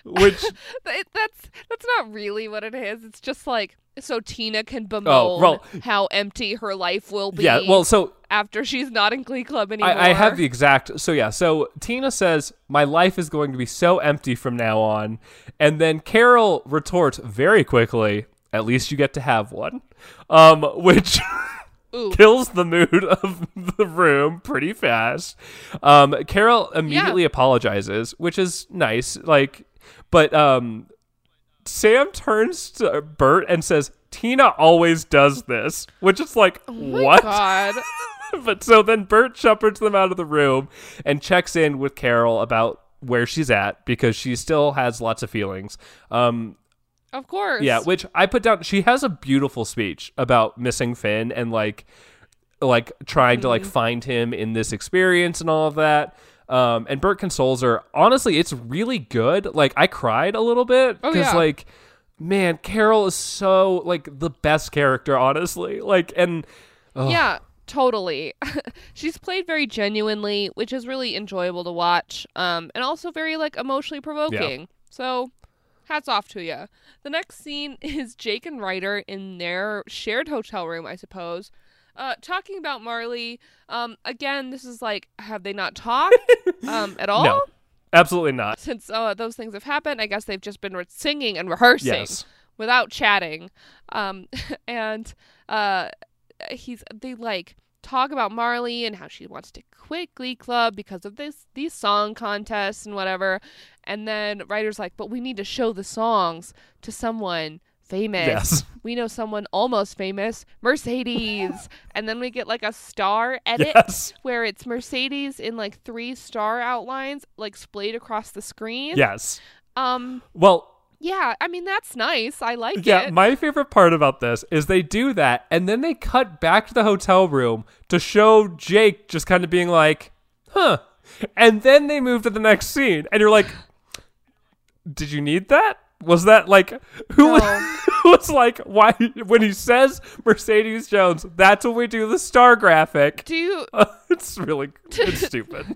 Speaker 1: which
Speaker 2: Th- that's that's not really what it is. It's just like so Tina can bemoan
Speaker 1: well-
Speaker 2: how empty her life will be.
Speaker 1: yeah. Well, so
Speaker 2: after she's not in Glee Club anymore.
Speaker 1: I, I have the exact. So yeah. So Tina says, "My life is going to be so empty from now on," and then Carol retorts very quickly, "At least you get to have one," um, which.
Speaker 2: Ooh.
Speaker 1: Kills the mood of the room pretty fast. Um, Carol immediately apologizes, which is nice. Like, but um, Sam turns to Burt and says, "Tina always does this," which is like,
Speaker 2: Oh
Speaker 1: what?
Speaker 2: God.
Speaker 1: but so then Burt shepherds them out of the room and checks in with Carol about where she's at because she still has lots of feelings. Um,
Speaker 2: Of course.
Speaker 1: yeah, which I put down. She has a beautiful speech about missing Finn and like, like trying to
Speaker 2: Mm-hmm.
Speaker 1: like find him in this experience and all of that. Um, and Burt consoles her. Honestly, it's really good. Like I cried a little bit
Speaker 2: Oh,
Speaker 1: because
Speaker 2: yeah.
Speaker 1: like, man, Carol is so like the best character. Honestly, like and. ugh.
Speaker 2: Yeah, totally. She's played very genuinely, which is really enjoyable to watch. Um, and also very like emotionally provoking. So, hats off to you. The next scene is Jake and Ryder in their shared hotel room, I suppose. Uh, talking about Marley. Um, again, this is like, have they not talked um, at all?
Speaker 1: No, absolutely not.
Speaker 2: Since uh, those things have happened, I guess they've just been re- singing and rehearsing
Speaker 1: Yes.
Speaker 2: without chatting. Um, and uh, he's they like talk about Marley and how she wants to quit Glee Club because of this these song contests and whatever. And then Ryder's like, but we need to show the songs to someone famous.
Speaker 1: Yes.
Speaker 2: We know someone almost famous, Mercedes. and then we get like a star edit
Speaker 1: Yes.
Speaker 2: where it's Mercedes in like three star outlines like splayed across the screen.
Speaker 1: Yes.
Speaker 2: Um
Speaker 1: Well,
Speaker 2: yeah, I mean that's nice. I like
Speaker 1: yeah,
Speaker 2: it.
Speaker 1: Yeah, my favorite part about this is they do that and then they cut back to the hotel room to show Jake just kind of being like, huh. And then they move to the next scene and you're like, did you need that? Was that like who was,
Speaker 2: No.
Speaker 1: who was like why when he says Mercedes Jones, that's when we do the star graphic.
Speaker 2: do you
Speaker 1: it's really it's stupid.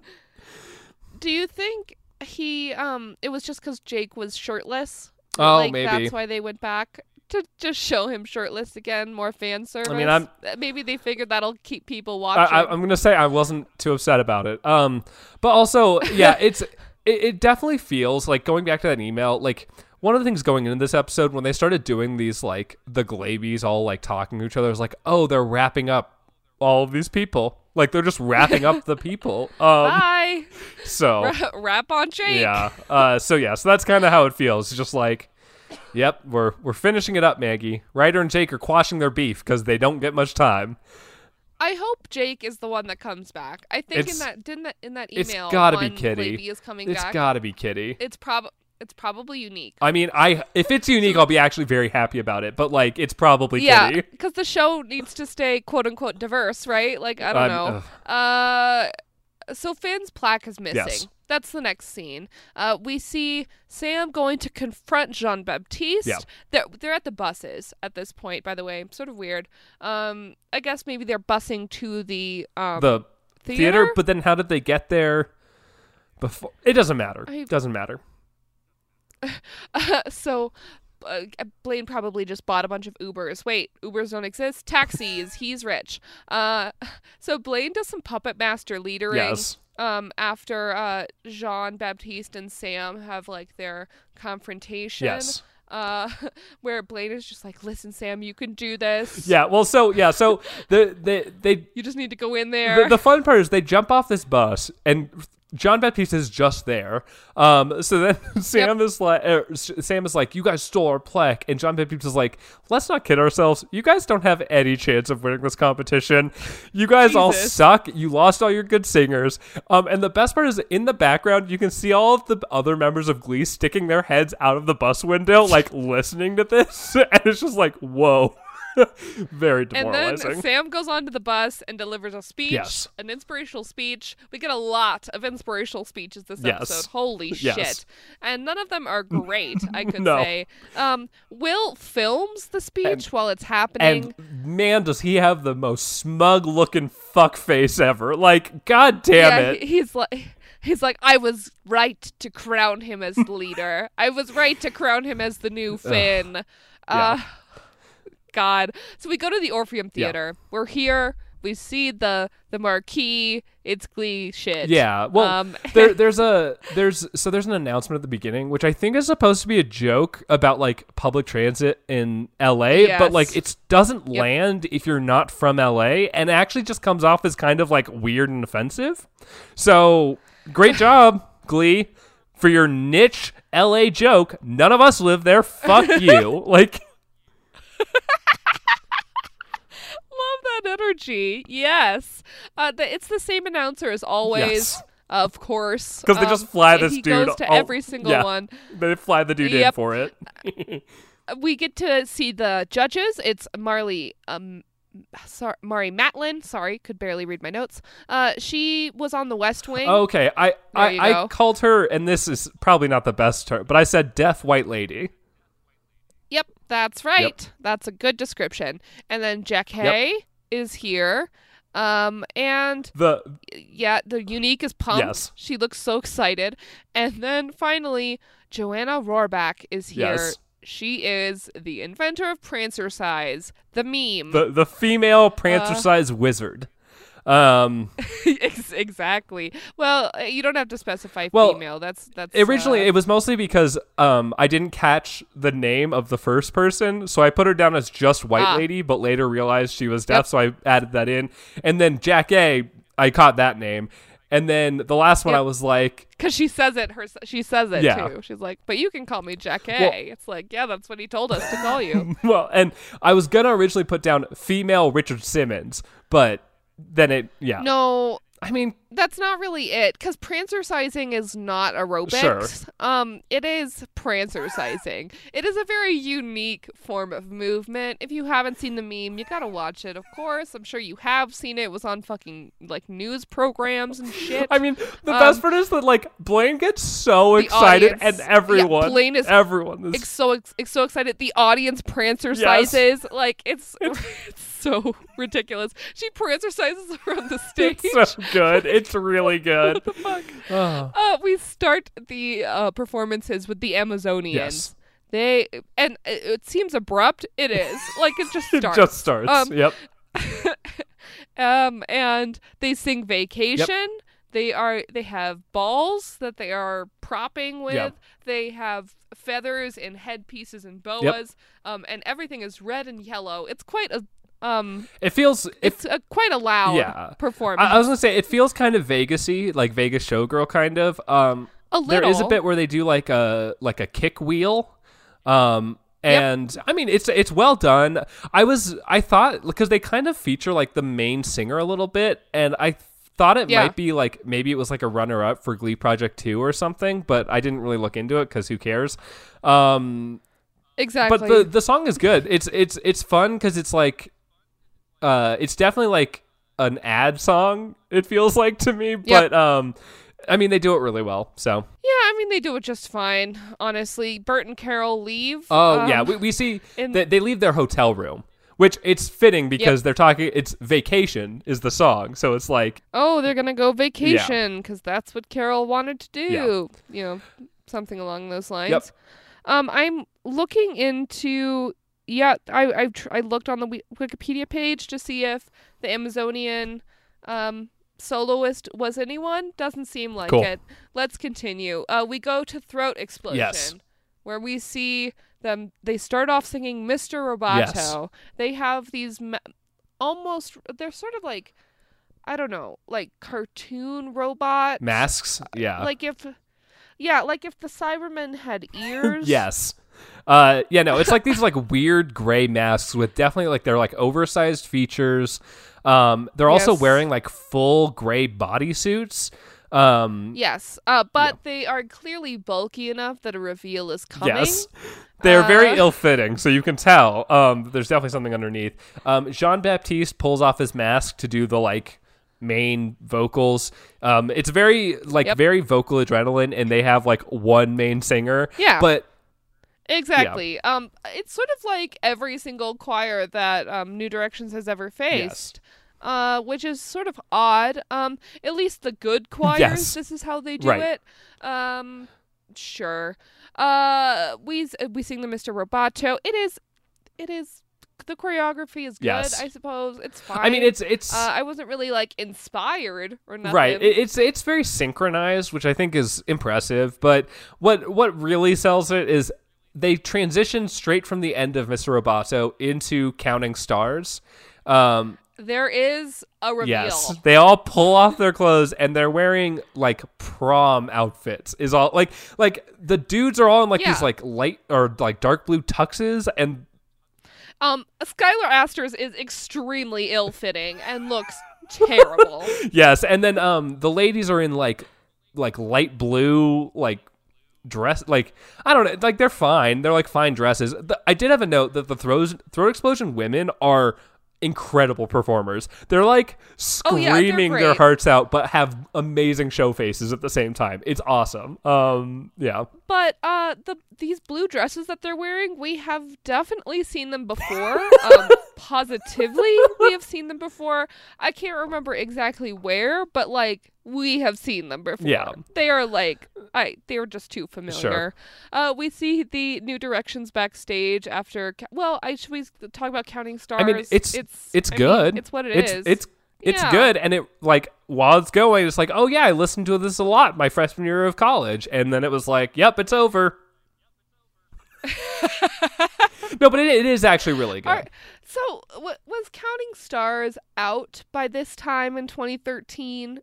Speaker 2: do you think he um it was just because Jake was shirtless?
Speaker 1: Oh,
Speaker 2: like,
Speaker 1: maybe.
Speaker 2: that's why they went back to just show him shirtless again, more fan service.
Speaker 1: I'm-
Speaker 2: Uh, maybe they figured that'll keep people
Speaker 1: I,
Speaker 2: watching.
Speaker 1: I, I'm gonna say I wasn't too upset about it. Um, but also, yeah, it's it, it definitely feels like going back to that email. Like one of the things going into this episode when they started doing these like the Glabies all like talking to each other, I was like, oh, they're wrapping up all of these people. Like they're just wrapping up the people. Um,
Speaker 2: Bye.
Speaker 1: so
Speaker 2: Ra- Rap on Jake.
Speaker 1: yeah. Uh, so yeah. So that's kind of how it feels. It's just like, yep, we're we're finishing it up, Maggie. Ryder and Jake are quashing their beef because they don't get much time.
Speaker 2: I hope Jake is the one that comes back. I think
Speaker 1: It's-
Speaker 2: in that didn't that in that
Speaker 1: it's
Speaker 2: email
Speaker 1: gotta be
Speaker 2: one
Speaker 1: Kitty.
Speaker 2: Glaby is coming
Speaker 1: It's
Speaker 2: back.
Speaker 1: got to be Kitty.
Speaker 2: it's prob it's probably unique.
Speaker 1: I mean, I if it's unique, I'll be actually very happy about it. But like, it's probably
Speaker 2: Yeah, because the show needs to stay quote unquote diverse, right? Like I don't know. Uh, so Finn's plaque is missing.
Speaker 1: Yes.
Speaker 2: That's the next scene. Uh, we see Sam going to confront Jean Baptiste.
Speaker 1: Yeah.
Speaker 2: They're they're at the buses at this point. By the way, sort of weird. Um, I guess maybe they're busing to the um
Speaker 1: The
Speaker 2: theater.
Speaker 1: theater, but then how did they get there? Before it doesn't matter.
Speaker 2: I-
Speaker 1: doesn't matter.
Speaker 2: so uh, Blaine probably just bought a bunch of Ubers. Wait, Ubers don't exist? Taxis. He's rich. Uh, so Blaine does some puppet master leadering.
Speaker 1: Yes.
Speaker 2: Um, after uh, Jean Baptiste and Sam have like their confrontation.
Speaker 1: Yes.
Speaker 2: Uh, where Blaine is just like, "Listen, Sam, you can do this.
Speaker 1: Yeah. Well, so yeah. So the they they
Speaker 2: You just need to go in there."
Speaker 1: the, the fun part is they jump off this bus and Jean Baptiste is just there. Um, so then Sam is like, er, Sam is like, you guys stole our plaque, and Jean Baptiste is like, let's not kid ourselves. You guys don't have any chance of winning this competition. You guys all suck. You lost all your good singers. Um, and the best part is in the background you can see all of the other members of Glee sticking their heads out of the bus window, like listening to this, and it's just like, whoa. Very demoralizing.
Speaker 2: and then Sam goes onto the bus and delivers a speech,
Speaker 1: Yes.
Speaker 2: an inspirational speech. We get a lot of inspirational speeches this
Speaker 1: Yes.
Speaker 2: episode. Holy
Speaker 1: Yes.
Speaker 2: shit. And none of them are great, I could
Speaker 1: No.
Speaker 2: say. Um, Will films the speech while it's happening.
Speaker 1: And man, does he have the most smug looking fuck face ever. Like, god damn
Speaker 2: yeah,
Speaker 1: it.
Speaker 2: he- he's like he's like I was right to crown him as the leader. I was right to crown him as the new Finn. Uh God. So we go to the Orpheum
Speaker 1: Yeah.
Speaker 2: Theater. We're here. We see the the marquee. It's Glee shit.
Speaker 1: yeah. Well,
Speaker 2: Um,
Speaker 1: there, there's a there's so there's an announcement at the beginning, which I think is supposed to be a joke about like public transit in L.A., but like it doesn't
Speaker 2: Yep.
Speaker 1: land if you're not from L.A. and actually just comes off as kind of like weird and offensive. So great job, Glee, for your niche L.A. joke. None of us live there. Fuck you. Like.
Speaker 2: Love that energy. Yes. Uh, the, it's the same announcer as always.
Speaker 1: Yes.
Speaker 2: Of course.
Speaker 1: 'Cause they
Speaker 2: Um,
Speaker 1: just fly this
Speaker 2: he
Speaker 1: dude
Speaker 2: goes to
Speaker 1: all-
Speaker 2: every single
Speaker 1: yeah.
Speaker 2: one.
Speaker 1: They fly the dude in for it.
Speaker 2: we get to see the judges. It's Marley, um, sorry, Marlee Matlin. Sorry, could barely read my notes. Uh, she was on The West Wing.
Speaker 1: Okay, I I, I called her, and this is probably not the best term, but I said deaf white lady.
Speaker 2: Yep, that's right. That's a good description. And then Jackée is here. Um, and
Speaker 1: The
Speaker 2: yeah, the unique is pumped.
Speaker 1: Yes.
Speaker 2: She looks so excited. And then finally, Joanna Rohrback is here.
Speaker 1: Yes.
Speaker 2: She is the inventor of Prancercise, the meme.
Speaker 1: the the female prancer
Speaker 2: Uh.
Speaker 1: size wizard. Um,
Speaker 2: Ex- exactly. Well, uh, you don't have to specify
Speaker 1: Well,
Speaker 2: female. That's that's
Speaker 1: originally
Speaker 2: uh,
Speaker 1: it was mostly because um I didn't catch the name of the first person, so I put her down as just white
Speaker 2: Ah.
Speaker 1: lady, but later realized she was deaf,
Speaker 2: Yep.
Speaker 1: so I added that in. And then Jackée, I caught that name. And then the last one
Speaker 2: Yep.
Speaker 1: I was like,
Speaker 2: because she says it. Her she says it
Speaker 1: Yeah.
Speaker 2: too. She's like, "But you can call me Jackée."
Speaker 1: Well-
Speaker 2: it's like, yeah, that's what he told us to call you.
Speaker 1: well, and I was gonna originally put down female Richard Simmons, but then it, yeah.
Speaker 2: no,
Speaker 1: I mean,
Speaker 2: that's not really it. Because prancercising is not aerobics.
Speaker 1: Sure.
Speaker 2: Um, it is prancercising. It is a very unique form of movement. If you haven't seen the meme, you gotta watch it. Of course, I'm sure you have seen it. It was on fucking like news programs and shit.
Speaker 1: I mean, the
Speaker 2: Um,
Speaker 1: best part is that like Blaine gets so excited,
Speaker 2: audience-
Speaker 1: and everyone,
Speaker 2: yeah, Blaine is
Speaker 1: everyone is
Speaker 2: It's so ex- it's so excited. The audience prancer
Speaker 1: Yes.
Speaker 2: sizes like it's it's so ridiculous. She prancercises around the stage.
Speaker 1: it's so good. It's really good.
Speaker 2: what the fuck?
Speaker 1: Oh.
Speaker 2: Uh, we start the uh, performances with the Amazonians.
Speaker 1: Yes.
Speaker 2: They and it, seems abrupt. It is like it just starts.
Speaker 1: It just starts.
Speaker 2: Um,
Speaker 1: yep.
Speaker 2: um, and they sing "Vacation." They are they have balls that they are propping with.
Speaker 1: Yep.
Speaker 2: They have feathers and headpieces and boas. Um, and everything is red and yellow. It's quite a um
Speaker 1: It feels it
Speaker 2: it's a, quite a loud
Speaker 1: Yeah.
Speaker 2: performance.
Speaker 1: I, I was gonna say it feels kind of Vegasy, like Vegas showgirl kind of. Um,
Speaker 2: a
Speaker 1: there is a bit where they do like a like a kick wheel, um,
Speaker 2: Yep.
Speaker 1: and I mean it's it's well done. I was I thought because they kind of feature like the main singer a little bit, and I thought it
Speaker 2: Yeah.
Speaker 1: might be like maybe it was like a runner up for Glee Project Two or something, but I didn't really look into it because who cares. Um,
Speaker 2: exactly.
Speaker 1: but the the song is good. It's it's it's fun because it's like, uh, it's definitely like an ad song. It feels like to me, but um, I mean they do it really well. So
Speaker 2: yeah, I mean they do it just fine. Honestly, Burt and Carol leave.
Speaker 1: oh
Speaker 2: um,
Speaker 1: yeah, we we see
Speaker 2: in-
Speaker 1: that they leave their hotel room, which it's fitting because they're talking. It's vacation is the song, so it's like
Speaker 2: oh, they're gonna go vacation because that's what Carol wanted to do. You know, something along those lines.
Speaker 1: Yep.
Speaker 2: Um, I'm looking into. Yeah, I I tr- I looked on the Wi- Wikipedia page to see if the Amazonian um soloist was anyone. Doesn't seem like
Speaker 1: Cool.
Speaker 2: it. Let's continue. Uh, we go to Throat Explosion, where we see them. They start off singing "Mr. Roboto."
Speaker 1: Yes.
Speaker 2: They have these ma- almost. They're sort of like. I don't know, like cartoon robot
Speaker 1: masks. Yeah.
Speaker 2: like if yeah like if the cybermen had ears
Speaker 1: Yes. Uh, yeah, no, it's like these like weird gray masks with definitely like they're like oversized features. Um, they're also
Speaker 2: Yes.
Speaker 1: wearing like full gray bodysuits. Um,
Speaker 2: yes uh but they are clearly bulky enough that a reveal is coming
Speaker 1: yes, they're very
Speaker 2: Uh,
Speaker 1: ill-fitting, so you can tell. Um, there's definitely something underneath. Um, Jean Baptiste pulls off his mask to do the like main vocals. Um, it's very like
Speaker 2: Yep.
Speaker 1: very vocal adrenaline, and they have like one main singer.
Speaker 2: Yeah.
Speaker 1: but
Speaker 2: exactly um it's sort of like every single choir that um new directions has ever faced uh which is sort of odd um at least the good choirs
Speaker 1: Yes.
Speaker 2: this is how they do
Speaker 1: Right.
Speaker 2: it um sure uh we s- we sing the mr roboto it is it is the choreography is good
Speaker 1: Yes.
Speaker 2: i suppose it's fine
Speaker 1: I mean, it's it's
Speaker 2: uh, i wasn't really like inspired or nothing
Speaker 1: Right. It, it's it's very synchronized, which I think is impressive. But what what really sells it is they transition straight from the end of Mr. Roboto into Counting Stars. Um,
Speaker 2: there is a reveal
Speaker 1: yes, they all pull off their clothes and they're wearing like prom outfits. Is all like like the dudes are all in like
Speaker 2: Yeah.
Speaker 1: these like light or like dark blue tuxes and
Speaker 2: Um, Skylar Astin's is extremely ill-fitting and looks terrible.
Speaker 1: yes, and then um the ladies are in like like light blue like dress like I don't know like they're fine they're like fine dresses. The, I did have a note that the throws throat explosion women are incredible performers. They're like
Speaker 2: Oh, yeah, they're
Speaker 1: screaming their hearts out but have amazing show faces at the same time. It's awesome. Um yeah.
Speaker 2: But uh, the these blue dresses that they're wearing, we have definitely seen them before. um, positively, we have seen them before. I can't remember exactly where, but like we have seen them before.
Speaker 1: Yeah.
Speaker 2: they are like I they were just too familiar. Uh, we see the New Directions backstage after. Well, I should we talk about Counting Stars.
Speaker 1: I mean it's
Speaker 2: it's
Speaker 1: it's
Speaker 2: I mean,
Speaker 1: good.
Speaker 2: it's what it
Speaker 1: it's,
Speaker 2: is.
Speaker 1: It's it's
Speaker 2: Yeah.
Speaker 1: good and it like while it's going it's like oh yeah I listened to this a lot my freshman year of college and then it was like yep it's over. no, but it, it is actually really good.
Speaker 2: Are- so, w- was Counting Stars out by this time in 2013,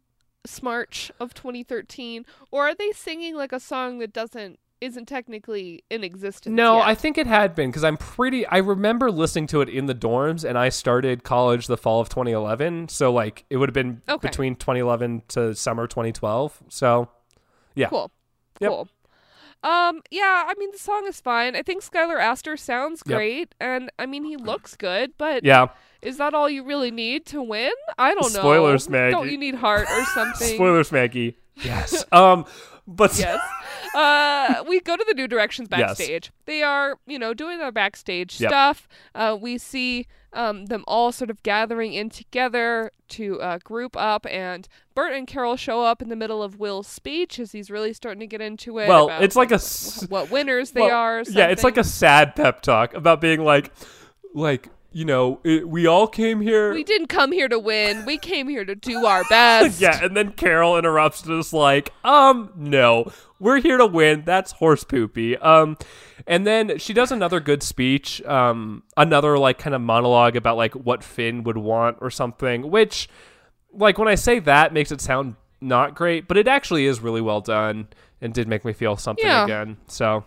Speaker 2: Smarch of 2013, or are they singing like a song that doesn't isn't technically in existence?
Speaker 1: No,
Speaker 2: yet?
Speaker 1: I think it had been because I'm pretty. I remember listening to it in the dorms, and I started college the fall of 2011. So like it would have been
Speaker 2: Okay.
Speaker 1: between 2011 to summer 2012. So yeah,
Speaker 2: cool,
Speaker 1: Yep.
Speaker 2: cool. Um, yeah, I mean the song is fine. I think Skylar Astin sounds
Speaker 1: Yep.
Speaker 2: great, and I mean he looks good, but
Speaker 1: yeah.
Speaker 2: is that all you really need to win? I don't know.
Speaker 1: Spoilers, Maggie.
Speaker 2: Don't you need heart or something?
Speaker 1: Spoilers, Maggie. Yes. um, but
Speaker 2: yes. Uh, we go to the New Directions
Speaker 1: Yes.
Speaker 2: backstage. They are, you know, doing their backstage
Speaker 1: Yep.
Speaker 2: stuff. Uh, we see um, them all sort of gathering in together to uh, group up, and Burt and Carol show up in the middle of Will's speech as he's really starting to get into it.
Speaker 1: well, it's like a
Speaker 2: what winners they
Speaker 1: well,
Speaker 2: are.
Speaker 1: Yeah, it's like a sad pep talk about being like, like you know, it, we all came here.
Speaker 2: We didn't come here to win. We came here to do our best.
Speaker 1: yeah, and then Carol interrupts is like, um, no, we're here to win. That's horse poopy. Um, and then she does another good speech, um, another like kind of monologue about like what Finn would want or something, which, like, when I say that makes it sound not great, but it actually is really well done and did make me feel something
Speaker 2: Yeah.
Speaker 1: again. So,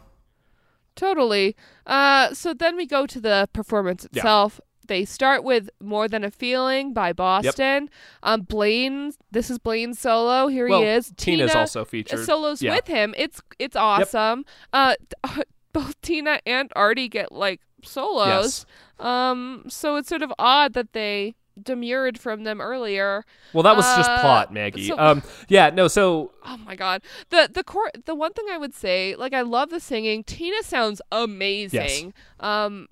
Speaker 2: Totally. Uh, so then we go to the performance
Speaker 1: Yeah.
Speaker 2: itself. They start with "More Than a Feeling" by Boston. Um, Blaine, this is Blaine's solo. Here
Speaker 1: well,
Speaker 2: he is.
Speaker 1: Tina's
Speaker 2: Tina
Speaker 1: also featured.
Speaker 2: solos
Speaker 1: Yeah.
Speaker 2: with him. It's it's awesome. Uh, both Tina and Artie get like solos. Yes. Um, so it's sort of odd that they demurred from them earlier.
Speaker 1: Well, that was just
Speaker 2: Uh,
Speaker 1: plot, Maggie.
Speaker 2: so-
Speaker 1: um, yeah, no, so
Speaker 2: Oh my god. The the core the one thing I would say, like I love the singing. Tina sounds amazing. Yes. Um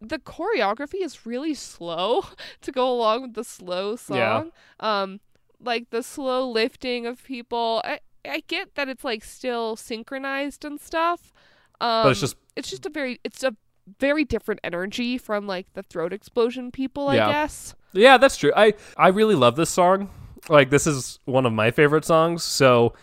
Speaker 2: the choreography is really slow to go along with the slow song. Yeah. Um like the slow lifting of people. I I get that it's like still synchronized and stuff. Um
Speaker 1: but it's just
Speaker 2: it's just a very it's a very different energy from like the throat explosion people, I
Speaker 1: Yeah.
Speaker 2: guess.
Speaker 1: Yeah, that's true. I I really love this song. Like this is one of my favorite songs. So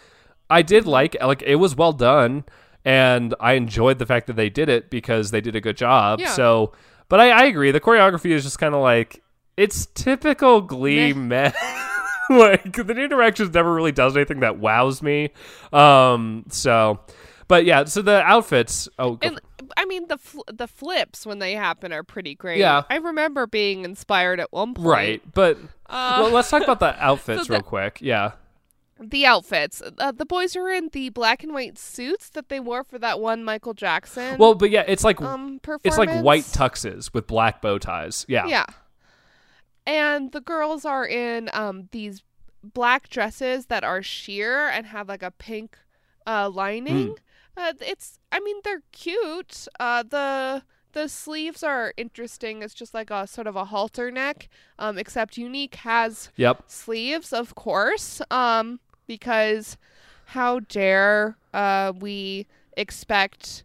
Speaker 1: I did like like it was well done and I enjoyed the fact that they did it because they did a good job.
Speaker 2: Yeah.
Speaker 1: So but I, I agree. The choreography is just kind of like it's typical glee meh. like the new directions never really does anything that wows me. Um so but yeah, so the outfits oh
Speaker 2: And I mean the fl- the flips when they happen are pretty great.
Speaker 1: Yeah.
Speaker 2: I remember being inspired at one point.
Speaker 1: right. But
Speaker 2: Uh,
Speaker 1: well, let's talk about the outfits
Speaker 2: so
Speaker 1: real
Speaker 2: the-
Speaker 1: quick. Yeah.
Speaker 2: the outfits. Uh, the boys are in the black and white suits that they wore for that one Michael Jackson.
Speaker 1: Well, but yeah, it's like
Speaker 2: um.
Speaker 1: It's like white tuxes with black bow ties. Yeah.
Speaker 2: Yeah. And the girls are in um these black dresses that are sheer and have like a pink uh lining. Uh, it's I mean they're cute. Uh the the sleeves are interesting. It's just like a sort of a halter neck. Um except Unique has
Speaker 1: Yep.
Speaker 2: sleeves, of course. Um because how dare uh we expect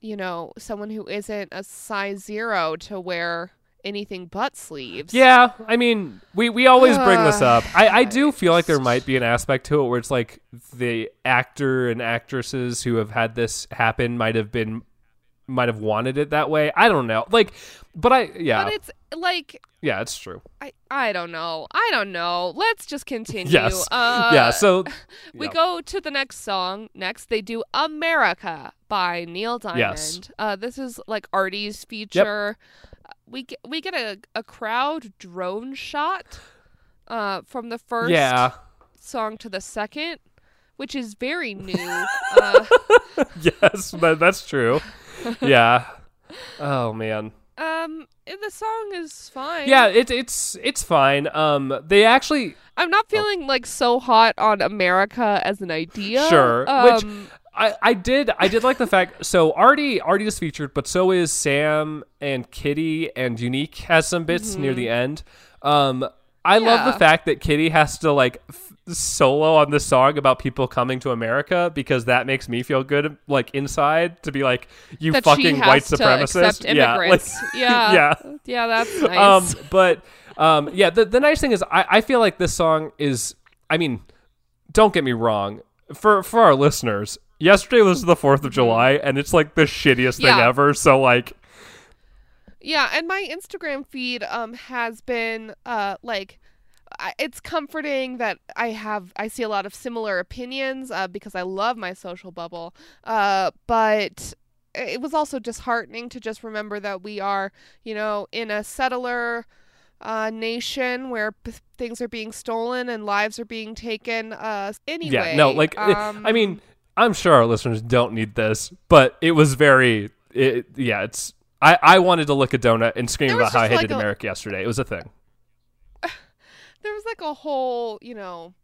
Speaker 2: you know someone who isn't a size 0 to wear anything but sleeves.
Speaker 1: Yeah. I mean, we, we always bring this
Speaker 2: Uh,
Speaker 1: up. I, I do feel like there might be an aspect to it where it's like the actor and actresses who have had this happen might have been might have wanted it that way. I don't know. Like, but I yeah
Speaker 2: But it's like
Speaker 1: yeah it's true.
Speaker 2: I I don't know. I don't know. Let's just continue.
Speaker 1: Yes.
Speaker 2: Uh,
Speaker 1: yeah. So
Speaker 2: we
Speaker 1: yeah.
Speaker 2: go to the next song. Next, they do "America" by Neil Diamond.
Speaker 1: Yes.
Speaker 2: Uh, this is like Artie's feature. Uh, We get we get a, a crowd drone shot uh, from the first
Speaker 1: yeah
Speaker 2: song to the second, which is very new. uh,
Speaker 1: yes that, that's true. Yeah. Oh man.
Speaker 2: um, the song is fine.
Speaker 1: Yeah. It, it's it's fine. Um. They actually
Speaker 2: I'm not feeling like so hot on America as an idea.
Speaker 1: Sure, which-
Speaker 2: Um,
Speaker 1: I, I did I did like the fact so Artie Artie is featured, but so is Sam and Kitty and Unique has some bits near the end. Um, I love
Speaker 2: Mm-hmm.
Speaker 1: The fact that Kitty has to like f- solo on this song about people coming to America because that makes me feel good like inside to be like you
Speaker 2: that
Speaker 1: fucking white supremacist. yeah, like,
Speaker 2: yeah,
Speaker 1: yeah.
Speaker 2: yeah, that's nice.
Speaker 1: Um, but um, yeah, the, the nice thing is I, I feel like this song is. I mean, don't get me wrong. For for our listeners, yesterday was the Fourth of July, and it's like the shittiest thing.
Speaker 2: Yeah.
Speaker 1: ever. So like,
Speaker 2: yeah, and my Instagram feed um has been uh like. It's comforting that I have I see a lot of similar opinions uh, because I love my social bubble. Uh, but it was also disheartening to just remember that we are, you know, in a settler uh, nation where p- things are being stolen and lives are being taken. Uh, anyway,
Speaker 1: yeah, no, like
Speaker 2: um,
Speaker 1: I mean, I'm sure our listeners don't need this, but it was very. It, yeah, it's. I, I wanted to lick a donut and scream about how I
Speaker 2: just, like,
Speaker 1: hated
Speaker 2: a-
Speaker 1: America yesterday. It was a thing.
Speaker 2: there was like a whole, you know,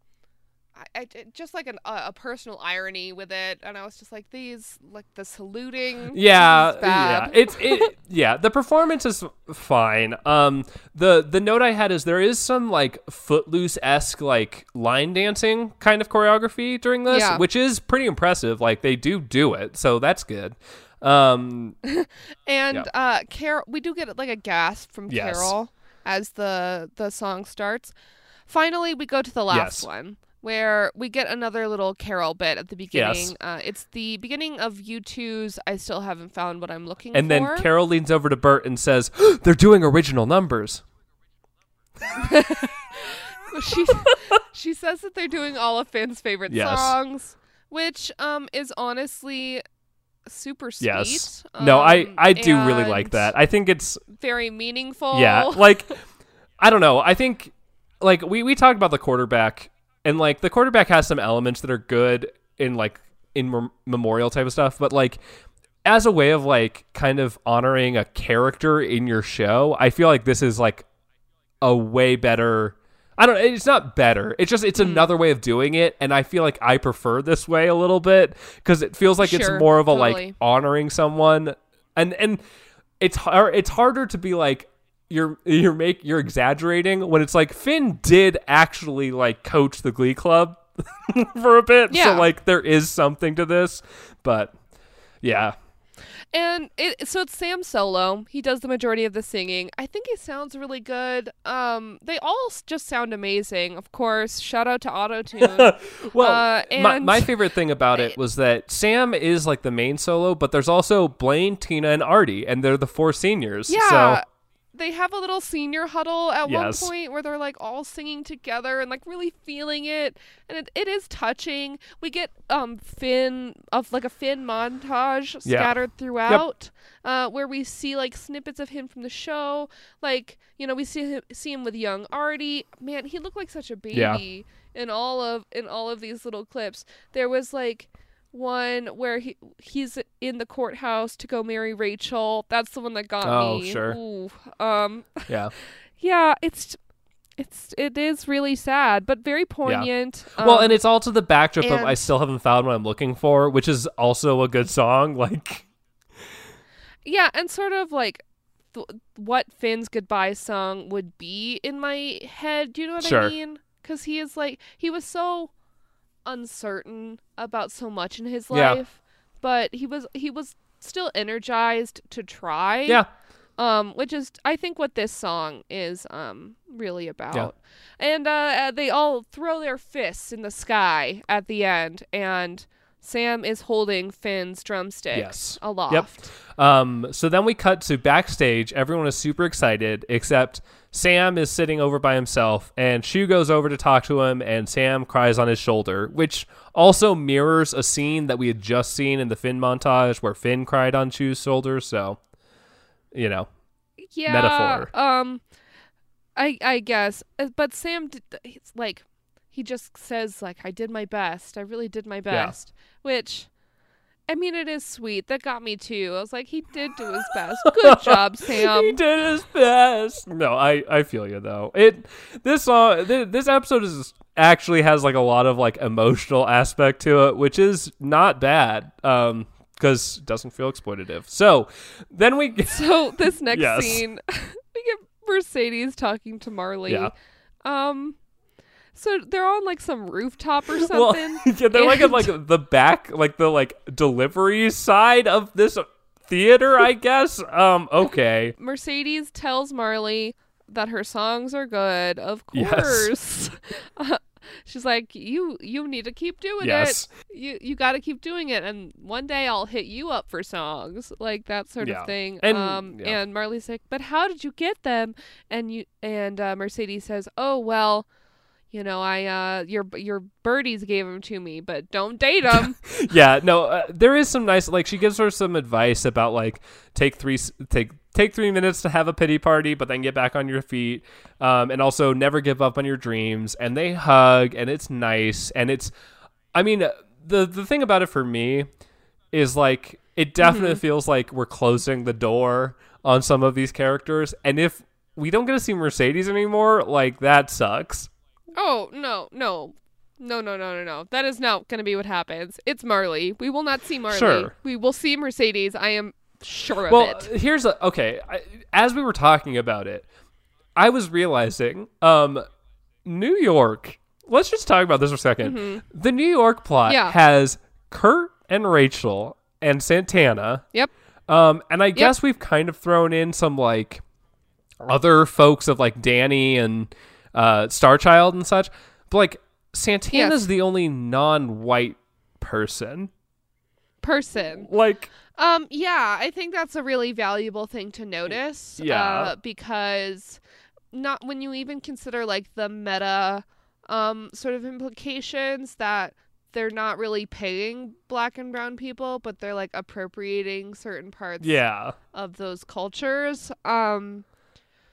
Speaker 2: I, I- just like an, a, a personal irony with it, and I was just like, these like the saluting.
Speaker 1: Yeah,
Speaker 2: bad.
Speaker 1: yeah. It's it. yeah, the performance is fine. Um, the the note I had is there is some like footloose esque like line dancing kind of choreography during this,
Speaker 2: Yeah.
Speaker 1: which is pretty impressive. Like they do do it, so that's good. Um,
Speaker 2: And
Speaker 1: Yeah.
Speaker 2: uh Carol we do get like a gasp from
Speaker 1: Yes.
Speaker 2: Carol as the the song starts. Finally we go to the last
Speaker 1: Yes.
Speaker 2: one where we get another little Carol bit at the beginning.
Speaker 1: Yes.
Speaker 2: Uh it's the beginning of U2's I still haven't found what I'm looking For.
Speaker 1: and then. Carol leans over to Burt and says, "They're doing original numbers."
Speaker 2: she she says that they're doing all of Finn's favorite
Speaker 1: Yes.
Speaker 2: songs, which um is honestly super sweet.
Speaker 1: Yes. no, I
Speaker 2: um,
Speaker 1: I do really like that. I think it's
Speaker 2: Very meaningful.
Speaker 1: Yeah, like I don't know. I think like we we talked about the quarterback and like the quarterback has some elements that are good in like in mem- memorial type of stuff, but like as a way of like kind of honoring a character in your show, I feel like this is like a way better I don't it's not better. It's just it's mm-hmm. another way of doing it and I feel like I prefer this way a little bit cuz it feels like it's more of a
Speaker 2: totally.
Speaker 1: like honoring someone and and it's hard it's harder to be like you're you're make you're exaggerating when it's like Finn did actually like coach the glee club for a bit
Speaker 2: Yeah.
Speaker 1: so like there is something to this but yeah
Speaker 2: And it so it's Sam solo. He does the majority of the singing. I think he sounds really good. Um, they all just sound amazing. Of course, shout out to AutoTune.
Speaker 1: well
Speaker 2: Uh,
Speaker 1: my,
Speaker 2: and-
Speaker 1: my favorite thing about it was that Sam is like the main solo but there's also Blaine Tina and Artie and they're the four seniors
Speaker 2: yeah.
Speaker 1: so
Speaker 2: They have a little senior huddle at
Speaker 1: Yes.
Speaker 2: one point where they're like all singing together and like really feeling it, and it, it is touching. We get um Finn of like a Finn montage
Speaker 1: Yeah.
Speaker 2: scattered throughout, uh, where we see like snippets of him from the show. Like you know we see him see him with young Artie. Man, he looked like such a baby
Speaker 1: Yeah.
Speaker 2: in all of in all of these little clips. There was like one where he he's in the courthouse to go marry Rachel. That's the one that got
Speaker 1: Oh,
Speaker 2: me.
Speaker 1: sure.
Speaker 2: Ooh. Um
Speaker 1: yeah
Speaker 2: yeah, it's it's it is really sad, but very poignant.
Speaker 1: well
Speaker 2: Um,
Speaker 1: and it's all to the backdrop of I still haven't found what I'm looking for which is also a good song like
Speaker 2: yeah, and sort of like th- what Finn's goodbye song would be in my head. Do you know what
Speaker 1: Sure.
Speaker 2: I mean? Because he is like he was so uncertain about so much in his
Speaker 1: Yeah.
Speaker 2: life, but he was he was still energized to try.
Speaker 1: yeah
Speaker 2: um which is i think what this song is um really about and uh, uh they all throw their fists in the sky at the end and sam is holding finn's drumsticks
Speaker 1: Yes.
Speaker 2: aloft
Speaker 1: Um, so then we cut to backstage. Everyone is super excited, except Sam is sitting over by himself, and Schue goes over to talk to him, and Sam cries on his shoulder, which also mirrors a scene that we had just seen in the Finn montage where Finn cried on Schue's shoulder. So, you know,
Speaker 2: yeah
Speaker 1: Metaphor.
Speaker 2: um i i guess Uh, but sam did, it's like he just says like i did my best i really did my best which I mean, it is sweet. That got me too. I was like, he did do his best. Good job, Sam.
Speaker 1: he did his best. No, I I feel you though. It this song th- this episode is actually has like a lot of like emotional aspect to it, which is not bad. Um, because it doesn't feel exploitative. So then we
Speaker 2: So this next
Speaker 1: Yes.
Speaker 2: scene, we get Mercedes talking to Marley.
Speaker 1: Yeah.
Speaker 2: Um, so they're on like some rooftop or
Speaker 1: well,
Speaker 2: something.
Speaker 1: yeah, they're like at like the back, like the like delivery side of this theater, I guess. Um, okay.
Speaker 2: Mercedes tells Marley that her songs are good. Of
Speaker 1: Yes.
Speaker 2: course. Uh, she's like, you you need to keep doing
Speaker 1: Yes.
Speaker 2: it. You you got to keep doing it, and one day I'll hit you up for songs, like that sort
Speaker 1: Yeah.
Speaker 2: of thing.
Speaker 1: And-
Speaker 2: um,
Speaker 1: yeah.
Speaker 2: and Marley's like, but how did you get them? And you and uh, Mercedes says, oh well. You know, I uh, your your birdies gave them to me, but don't date them.
Speaker 1: yeah, no, uh, there is some nice like she gives her some advice about like take three take take three minutes to have a pity party, but then get back on your feet, um, and also never give up on your dreams. And they hug, and it's nice, and it's, I mean, uh, the the thing about it for me is like it definitely feels like we're closing the door on some of these characters, and if we don't get to see Mercedes anymore, like that sucks.
Speaker 2: Oh no, no. No, no, no, no, no. That is not going to be what happens. It's Marley. We will not see Marley.
Speaker 1: Sure.
Speaker 2: We will see Mercedes. I am sure of
Speaker 1: Well,
Speaker 2: it.
Speaker 1: Well, here's a okay. I, as we were talking about it, I was realizing, um, New York. Let's just talk about this for a 2nd The New York plot
Speaker 2: Mm-hmm. Yeah.
Speaker 1: has Kurt and Rachel and Santana.
Speaker 2: Yep.
Speaker 1: Um, and I guess we've kind of thrown in some like other folks of like Dani and uh, Starchild and such. But like Santana's
Speaker 2: Yes.
Speaker 1: the only non-white person.
Speaker 2: Person.
Speaker 1: Like
Speaker 2: Um, yeah, I think that's a really valuable thing to notice.
Speaker 1: Yeah.
Speaker 2: Uh, because not when you even consider like the meta um sort of implications that they're not really paying black and brown people, but they're like appropriating certain parts
Speaker 1: yeah.
Speaker 2: of those cultures. Um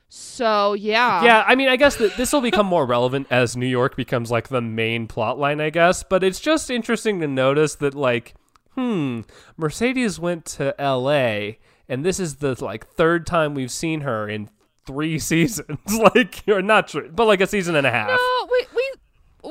Speaker 2: so yeah.
Speaker 1: Yeah, I mean, I guess that this will become more relevant as New York becomes like the main plot line, I guess. But it's just interesting to notice that, like, hmm, Mercedes went to L.A. and this is the like third time we've seen her in three seasons. like, or not true, but like a season and a half.
Speaker 2: No, we we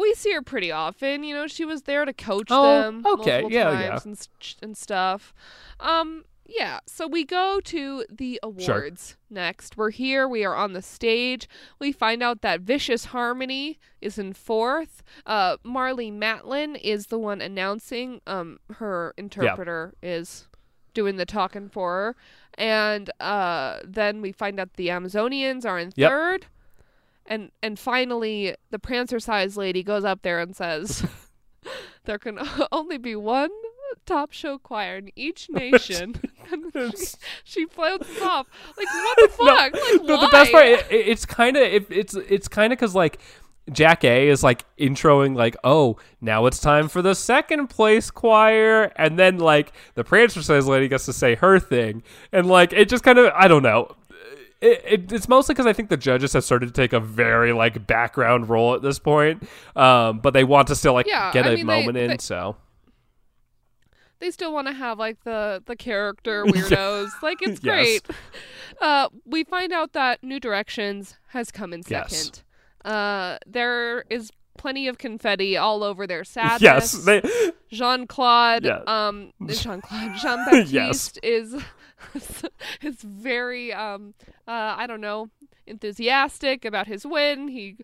Speaker 2: we see her pretty often. You know, she was there to coach
Speaker 1: Oh,
Speaker 2: them
Speaker 1: okay, yeah, yeah.
Speaker 2: and and stuff. Um, yeah. So we go to the awards next. We're here. We are on the stage. We find out that Vicious Harmony is in fourth. Uh, Marlee Matlin is the one announcing. Um, her interpreter is doing the talking for her. And uh, then we find out the Amazonians are in
Speaker 1: Yep.
Speaker 2: third. And and finally, the Prancer sized lady goes up there and says, "There can only be one top show choir in each nation." and she, she floats off. Like what the fuck? like
Speaker 1: No, the best part, it, it- it's kind of it, it's it's kind of because like Jackée is like introing like, oh, now it's time for the second place choir, and then like the Prancer says lady gets to say her thing, and like it just kind of I don't know. It, it, it's mostly because I think the judges have started to take a very like background role at this point, um, but they want to still like
Speaker 2: Yeah,
Speaker 1: get
Speaker 2: I
Speaker 1: a
Speaker 2: mean, they-
Speaker 1: moment in.
Speaker 2: they-
Speaker 1: So
Speaker 2: they still want to have like the the character weirdos. Like it's
Speaker 1: Yes.
Speaker 2: great. Uh, we find out that New Directions has come in
Speaker 1: Yes.
Speaker 2: second. Uh, there is plenty of confetti all over their sadness.
Speaker 1: yes, they
Speaker 2: Jean Claude,
Speaker 1: Yeah.
Speaker 2: um, Jean Claude, Jean Baptiste
Speaker 1: Yes.
Speaker 2: is is very um, uh, I don't know, enthusiastic about his win. He,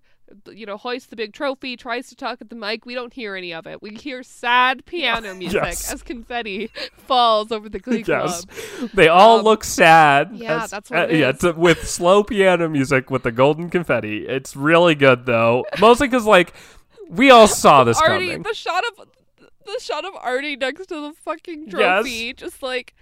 Speaker 2: you know, hoists the big trophy, tries to talk at the mic. We don't hear any of it. We hear sad piano music
Speaker 1: Yes.
Speaker 2: as confetti falls over the Glee
Speaker 1: Yes,
Speaker 2: Club.
Speaker 1: they all
Speaker 2: Um,
Speaker 1: look sad.
Speaker 2: yeah,
Speaker 1: as-
Speaker 2: that's what
Speaker 1: uh, yeah, to- with slow piano music with the golden confetti. It's really good though. Mostly because like we all saw this
Speaker 2: Artie,
Speaker 1: coming.
Speaker 2: the shot of the shot of Artie next to the fucking
Speaker 1: Yes.
Speaker 2: trophy, just like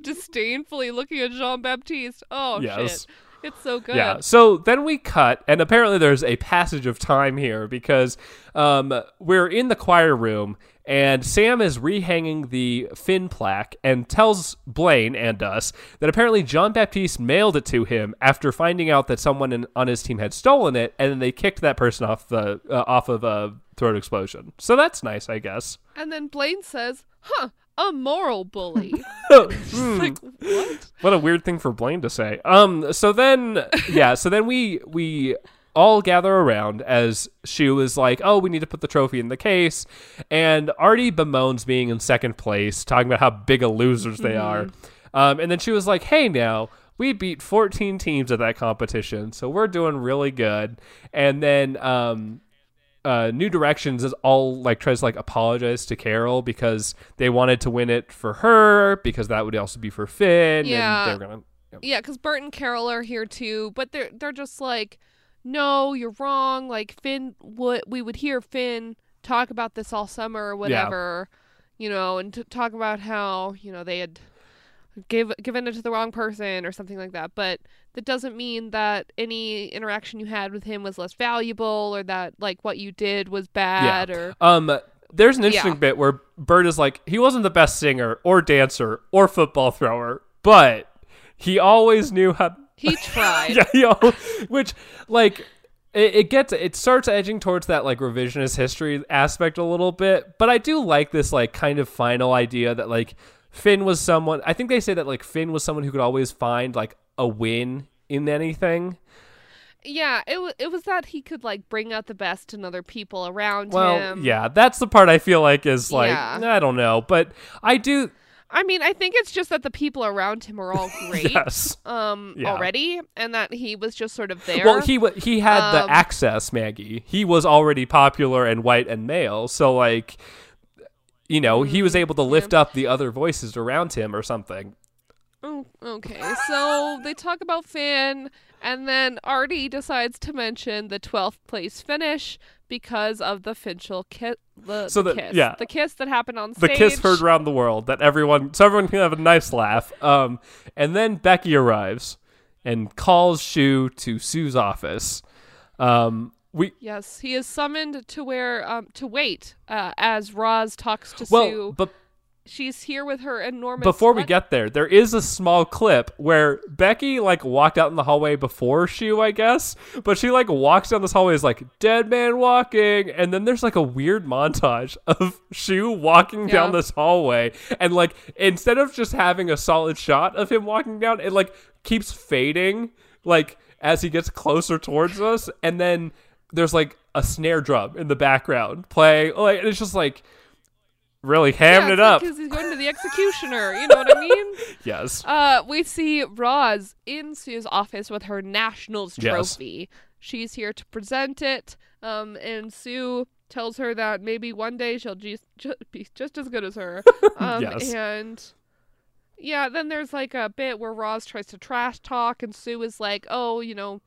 Speaker 2: disdainfully looking at Jean Baptiste. Oh
Speaker 1: Yes.
Speaker 2: shit. It's so good.
Speaker 1: Yeah. So then we cut, and apparently there's a passage of time here because um, we're in the choir room, and Sam is rehanging the Finn plaque and tells Blaine and us that apparently Jean Baptiste mailed it to him after finding out that someone in, on his team had stolen it, and then they kicked that person off the uh, off of a throat explosion. So that's nice, I guess.
Speaker 2: And then Blaine says, "Huh, a moral bully."
Speaker 1: Hmm.
Speaker 2: like what?
Speaker 1: What a weird thing for Blaine to say. Um. So then, yeah. So then we we all gather around as Schue is like, "Oh, we need to put the trophy in the case," and Artie bemoans being in second place, talking about how big a losers they are. Um. And then she was like, "Hey, now." We beat 14 teams at that competition, so we're doing really good. And then um, uh, New Directions is all like tries to like apologize to Carol because they wanted to win it for her because that would also be for Finn.
Speaker 2: Yeah.
Speaker 1: and they're gonna.
Speaker 2: Yeah, because Burt and Carol are here too, but they're they're just like, "No, you're wrong." Like Finn would we would hear Finn talk about this all summer or whatever, you know, and to talk about how you know they had give given it to the wrong person or something like that. But that doesn't mean that any interaction you had with him was less valuable or that like what you did was bad yeah. or
Speaker 1: Um, there's an interesting
Speaker 2: Yeah.
Speaker 1: bit where Burt is like, he wasn't the best singer or dancer or football thrower, but he always knew how.
Speaker 2: he tried.
Speaker 1: yeah, he al- which like it, it gets it starts edging towards that like revisionist history aspect a little bit, but I do like this like kind of final idea that like Finn was someone. I think they say that like Finn was someone who could always find like a win in anything.
Speaker 2: Yeah, it was it was that he could like bring out the best in other people around
Speaker 1: Well,
Speaker 2: him.
Speaker 1: yeah, that's the part I feel like is like
Speaker 2: Yeah.
Speaker 1: I don't know, but I do.
Speaker 2: I mean, I think it's just that the people around him are all great.
Speaker 1: Yes.
Speaker 2: Um,
Speaker 1: Yeah.
Speaker 2: already, and that he was just sort of there.
Speaker 1: Well, he wa he had
Speaker 2: Um,
Speaker 1: the access, Maggie. He was already popular and white and male, so like, you know, he was able to lift up the other voices around him or something.
Speaker 2: Oh, okay, so they talk about Finn, and then Artie decides to mention the 12th place finish because of the Finchel ki- the,
Speaker 1: So
Speaker 2: the
Speaker 1: the-
Speaker 2: kiss.
Speaker 1: yeah.
Speaker 2: The kiss that happened on
Speaker 1: The kiss heard around the world that everyone, so everyone can have a nice laugh. Um, and then Becky arrives and calls Schue to Sue's office. Um, we
Speaker 2: Yes, he is summoned to where um to wait uh, as Roz talks to
Speaker 1: well,
Speaker 2: Sue.
Speaker 1: but
Speaker 2: She's here with her enormous.
Speaker 1: before we get there, there is a small clip where Becky like walked out in the hallway before Schue, I guess, but she like walks down this hallway is like dead man walking, and then there's like a weird montage of Schue walking down this hallway, and like instead of just having a solid shot of him walking down, it like keeps fading like as he gets closer towards us, and then there's like a snare drum in the background playing, like it's just like really hamming it up.
Speaker 2: because he's going to the executioner. You know what I mean?
Speaker 1: Yes.
Speaker 2: Uh, we see Roz in Sue's office with her Nationals
Speaker 1: Yes.
Speaker 2: trophy. She's here to present it, um, and Sue tells her that maybe one day she'll just, just be just as good as her. Um,
Speaker 1: Yes.
Speaker 2: And yeah, then there's like a bit where Roz tries to trash talk, and Sue is like, "Oh, you know."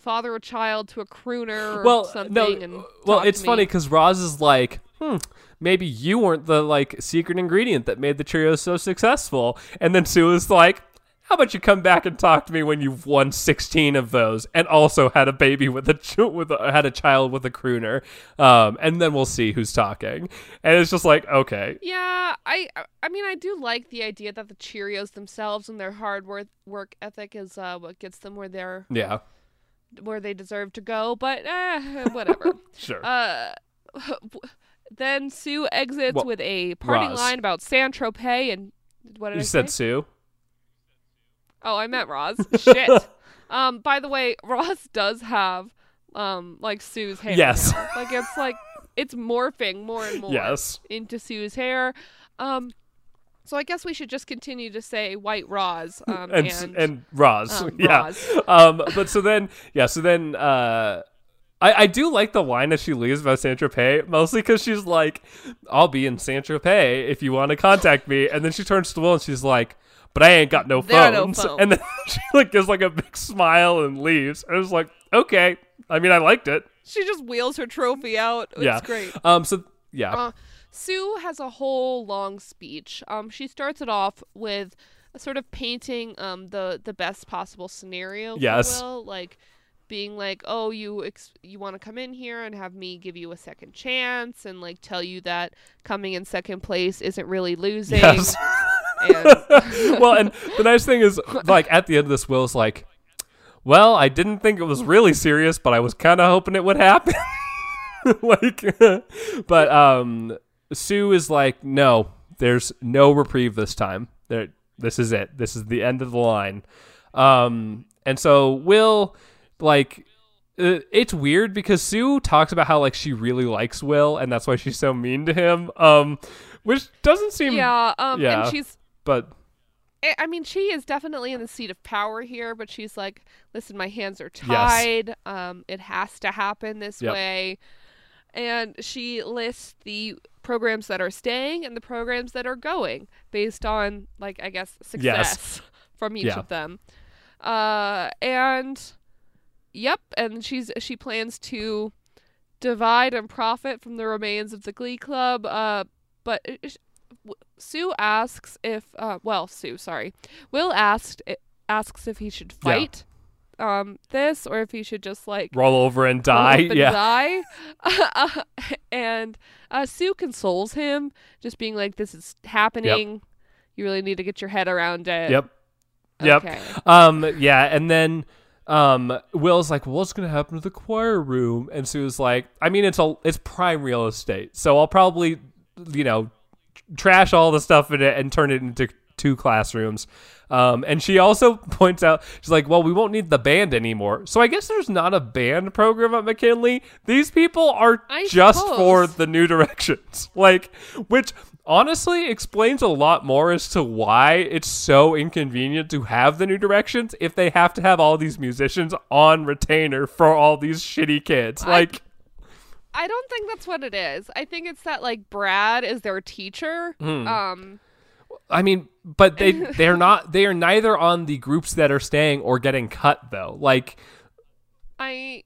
Speaker 2: Father a child to a crooner or
Speaker 1: well,
Speaker 2: something.
Speaker 1: no,
Speaker 2: and
Speaker 1: well, it's funny because Roz is like, hmm, maybe you weren't the like secret ingredient that made the Cheerios so successful, and then Sue is like, how about you come back and talk to me when you've won sixteen of those and also had a baby with a ch- with a, had a child with a crooner, um, and then we'll see who's talking, and it's just like, okay,
Speaker 2: Yeah, I I mean I do like the idea that the Cheerios themselves and their hard work work ethic is uh, what gets them where they're
Speaker 1: yeah,
Speaker 2: where they deserve to go, but eh, whatever.
Speaker 1: sure,
Speaker 2: uh, then Sue exits
Speaker 1: Well,
Speaker 2: with a parting
Speaker 1: Roz.
Speaker 2: line about San Tropez and what did
Speaker 1: you
Speaker 2: I
Speaker 1: said
Speaker 2: say?
Speaker 1: Sue,
Speaker 2: Oh, I meant Roz. Shit. Um, by the way, Roz does have um like Sue's hair.
Speaker 1: Yes.
Speaker 2: now. Like it's like it's morphing more and more
Speaker 1: yes,
Speaker 2: into Sue's hair. Um so I guess we should just continue to say white Roz um,
Speaker 1: and
Speaker 2: and,
Speaker 1: and, Roz,
Speaker 2: um,
Speaker 1: yeah.
Speaker 2: Roz.
Speaker 1: um, but so then, yeah, so then, uh, I, I do like the line that she leaves about Saint Tropez, mostly because she's like, I'll be in Saint Tropez if you want to contact me. And then she turns to Will and she's like, but I ain't got no
Speaker 2: There are no
Speaker 1: phones.
Speaker 2: phones.
Speaker 1: And then she like gives like a big smile and leaves. And I was like, okay. I mean, I liked it.
Speaker 2: She just wheels her trophy out. It's
Speaker 1: yeah.
Speaker 2: great.
Speaker 1: Um. So yeah.
Speaker 2: Uh, Sue has a whole long speech. Um, she starts it off with sort of painting um the the best possible scenario.
Speaker 1: Yes.
Speaker 2: will, like being like, oh, you ex- you want to come in here and have me give you a second chance, and like tell you that coming in second place isn't really losing.
Speaker 1: yes.
Speaker 2: And
Speaker 1: well, and the nice thing is, like at the end of this, Will's like, "Well, I didn't think it was really serious, but I was kind of hoping it would happen." like, but um, Sue is like, "No, there's no reprieve this time. There, this is it. This is the end of the line." Um, and so Will, like. uh, It's weird because Sue talks about how like she really likes Will and that's why she's so mean to him. Um, which doesn't seem
Speaker 2: yeah, um,
Speaker 1: yeah.
Speaker 2: and she's
Speaker 1: but
Speaker 2: I mean, she is definitely in the seat of power here, but she's like, listen, my hands are
Speaker 1: Yes.
Speaker 2: tied. Um, it has to happen this
Speaker 1: Yep.
Speaker 2: way. And she lists the programs that are staying and the programs that are going based on, like, I guess, success from each
Speaker 1: Yeah.
Speaker 2: of them. Uh, and yep, and she's she plans to divide and profit from the remains of the Glee Club. Uh, but it- it- Sue asks if, uh, well, Sue, sorry, Will asked asks if he should
Speaker 1: Yeah.
Speaker 2: Um this or if he should just like
Speaker 1: roll over and die.
Speaker 2: and
Speaker 1: Yeah.
Speaker 2: die. and uh, Sue consoles him, just being like, "This is happening. You really need to get your head around it."
Speaker 1: Yep. Yep.
Speaker 2: Okay.
Speaker 1: Um. Yeah. And then, um, Will's like, "What's gonna happen to the choir room?" And Sue's like, "I mean, it's a it's prime real estate, so I'll probably, you know, trash all the stuff in it and turn it into two classrooms. Um, and she also points out, she's like, well, we won't need the band anymore. So I guess there's not a band program at McKinley. These people are
Speaker 2: I
Speaker 1: just for the new directions. Like, which honestly explains a lot more as to why it's so inconvenient to have the new directions if they have to have all these musicians on retainer for all these shitty kids. Like,
Speaker 2: I don't think that's what it is. I think it's that like Brad is their teacher.
Speaker 1: Hmm.
Speaker 2: Um
Speaker 1: I mean, but they they're not they are neither on the groups that are staying or getting cut though. Like
Speaker 2: I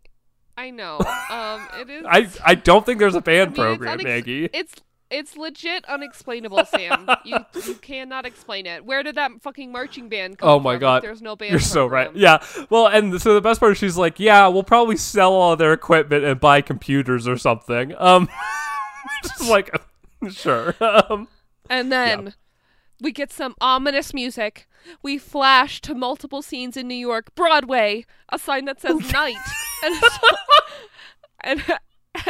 Speaker 2: I know. Um it is
Speaker 1: I I don't think there's a band
Speaker 2: I mean, it's
Speaker 1: program,
Speaker 2: unex-
Speaker 1: Maggie.
Speaker 2: It's it's legit unexplainable, Sam. you you cannot explain it. Where did that fucking marching band come
Speaker 1: Oh
Speaker 2: from?
Speaker 1: my
Speaker 2: if
Speaker 1: God.
Speaker 2: There's no band.
Speaker 1: You're so right. Yeah. Well, and so the best part is she's like, "Yeah, we'll probably sell all their equipment and buy computers or something." Um, just like, sure. Um,
Speaker 2: And then we get some ominous music. We flash to multiple scenes in New York, Broadway, a sign that says night, and and,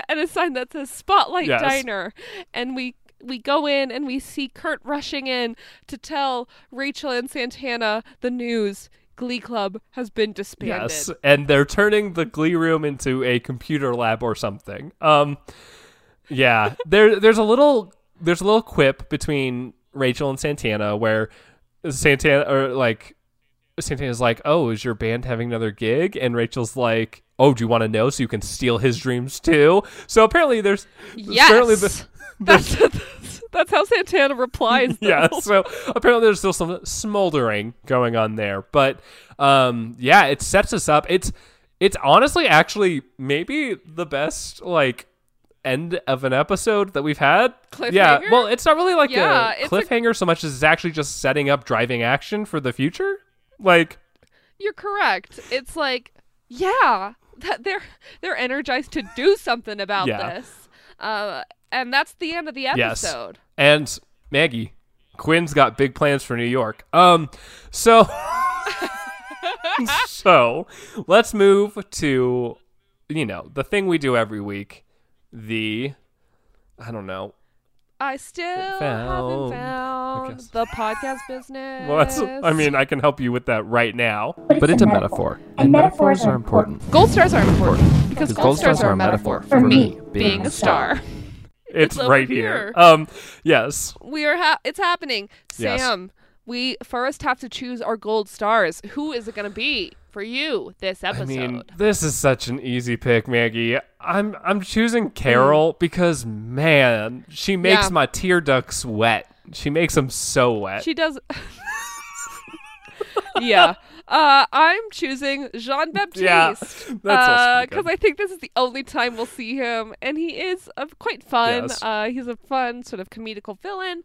Speaker 2: and a sign that says Spotlight
Speaker 1: Yes.
Speaker 2: Diner. And we we go in and we see Kurt rushing in to tell Rachel and Santana the news. Glee Club has been disbanded.
Speaker 1: yes, and they're turning the Glee room into a computer lab or something. Um, yeah. There, there's a little, there's a little quip between Rachel and Santana where Santana or like Santana's like, "Oh, is your band having another gig?" And Rachel's like, "Oh, do you want to know so you can steal his dreams too?" So apparently, there's
Speaker 2: Yes.
Speaker 1: certainly the,
Speaker 2: that's, that's that's how Santana replies. Though.
Speaker 1: yeah. So apparently, there's still some smoldering going on there, but um, yeah, it sets us up. It's it's honestly actually maybe the best like end of an episode that we've had. Yeah. Well, it's not really like
Speaker 2: Yeah,
Speaker 1: a
Speaker 2: it's a-
Speaker 1: cliffhanger so much as it's actually just setting up driving action for the future. Like.
Speaker 2: You're correct. It's like, yeah, that they're they're energized to do something about
Speaker 1: Yeah.
Speaker 2: this. Uh, and that's the end of the
Speaker 1: Yes.
Speaker 2: episode.
Speaker 1: And Maggie, Quinn's got big plans for New York. Um, so so let's move to you know the thing we do every week, the I don't know.
Speaker 2: I still
Speaker 1: Found,
Speaker 2: haven't found the podcast business.
Speaker 1: Well, that's, I mean, I can help you with that right now. But it's a metaphor, and metaphors are important.
Speaker 2: gold stars are important because
Speaker 1: Because
Speaker 2: gold stars are a metaphor for me being a star.
Speaker 1: It's,
Speaker 2: It's
Speaker 1: right here.
Speaker 2: here.
Speaker 1: Um, yes.
Speaker 2: We are ha- it's happening.
Speaker 1: Yes.
Speaker 2: Sam, we first have to choose our gold stars. Who is it going to be for you this episode?
Speaker 1: I mean, this is such an easy pick, Maggie. I'm I'm choosing Carol because man, she makes
Speaker 2: Yeah.
Speaker 1: my tear ducts wet. She makes them so wet.
Speaker 2: She does. yeah. Uh, I'm choosing Jean Baptiste.
Speaker 1: Yeah, that's
Speaker 2: Because
Speaker 1: good.
Speaker 2: I think this is the only time we'll see him, and he is uh, quite fun.
Speaker 1: Yes.
Speaker 2: Uh, he's a fun sort of comedical villain.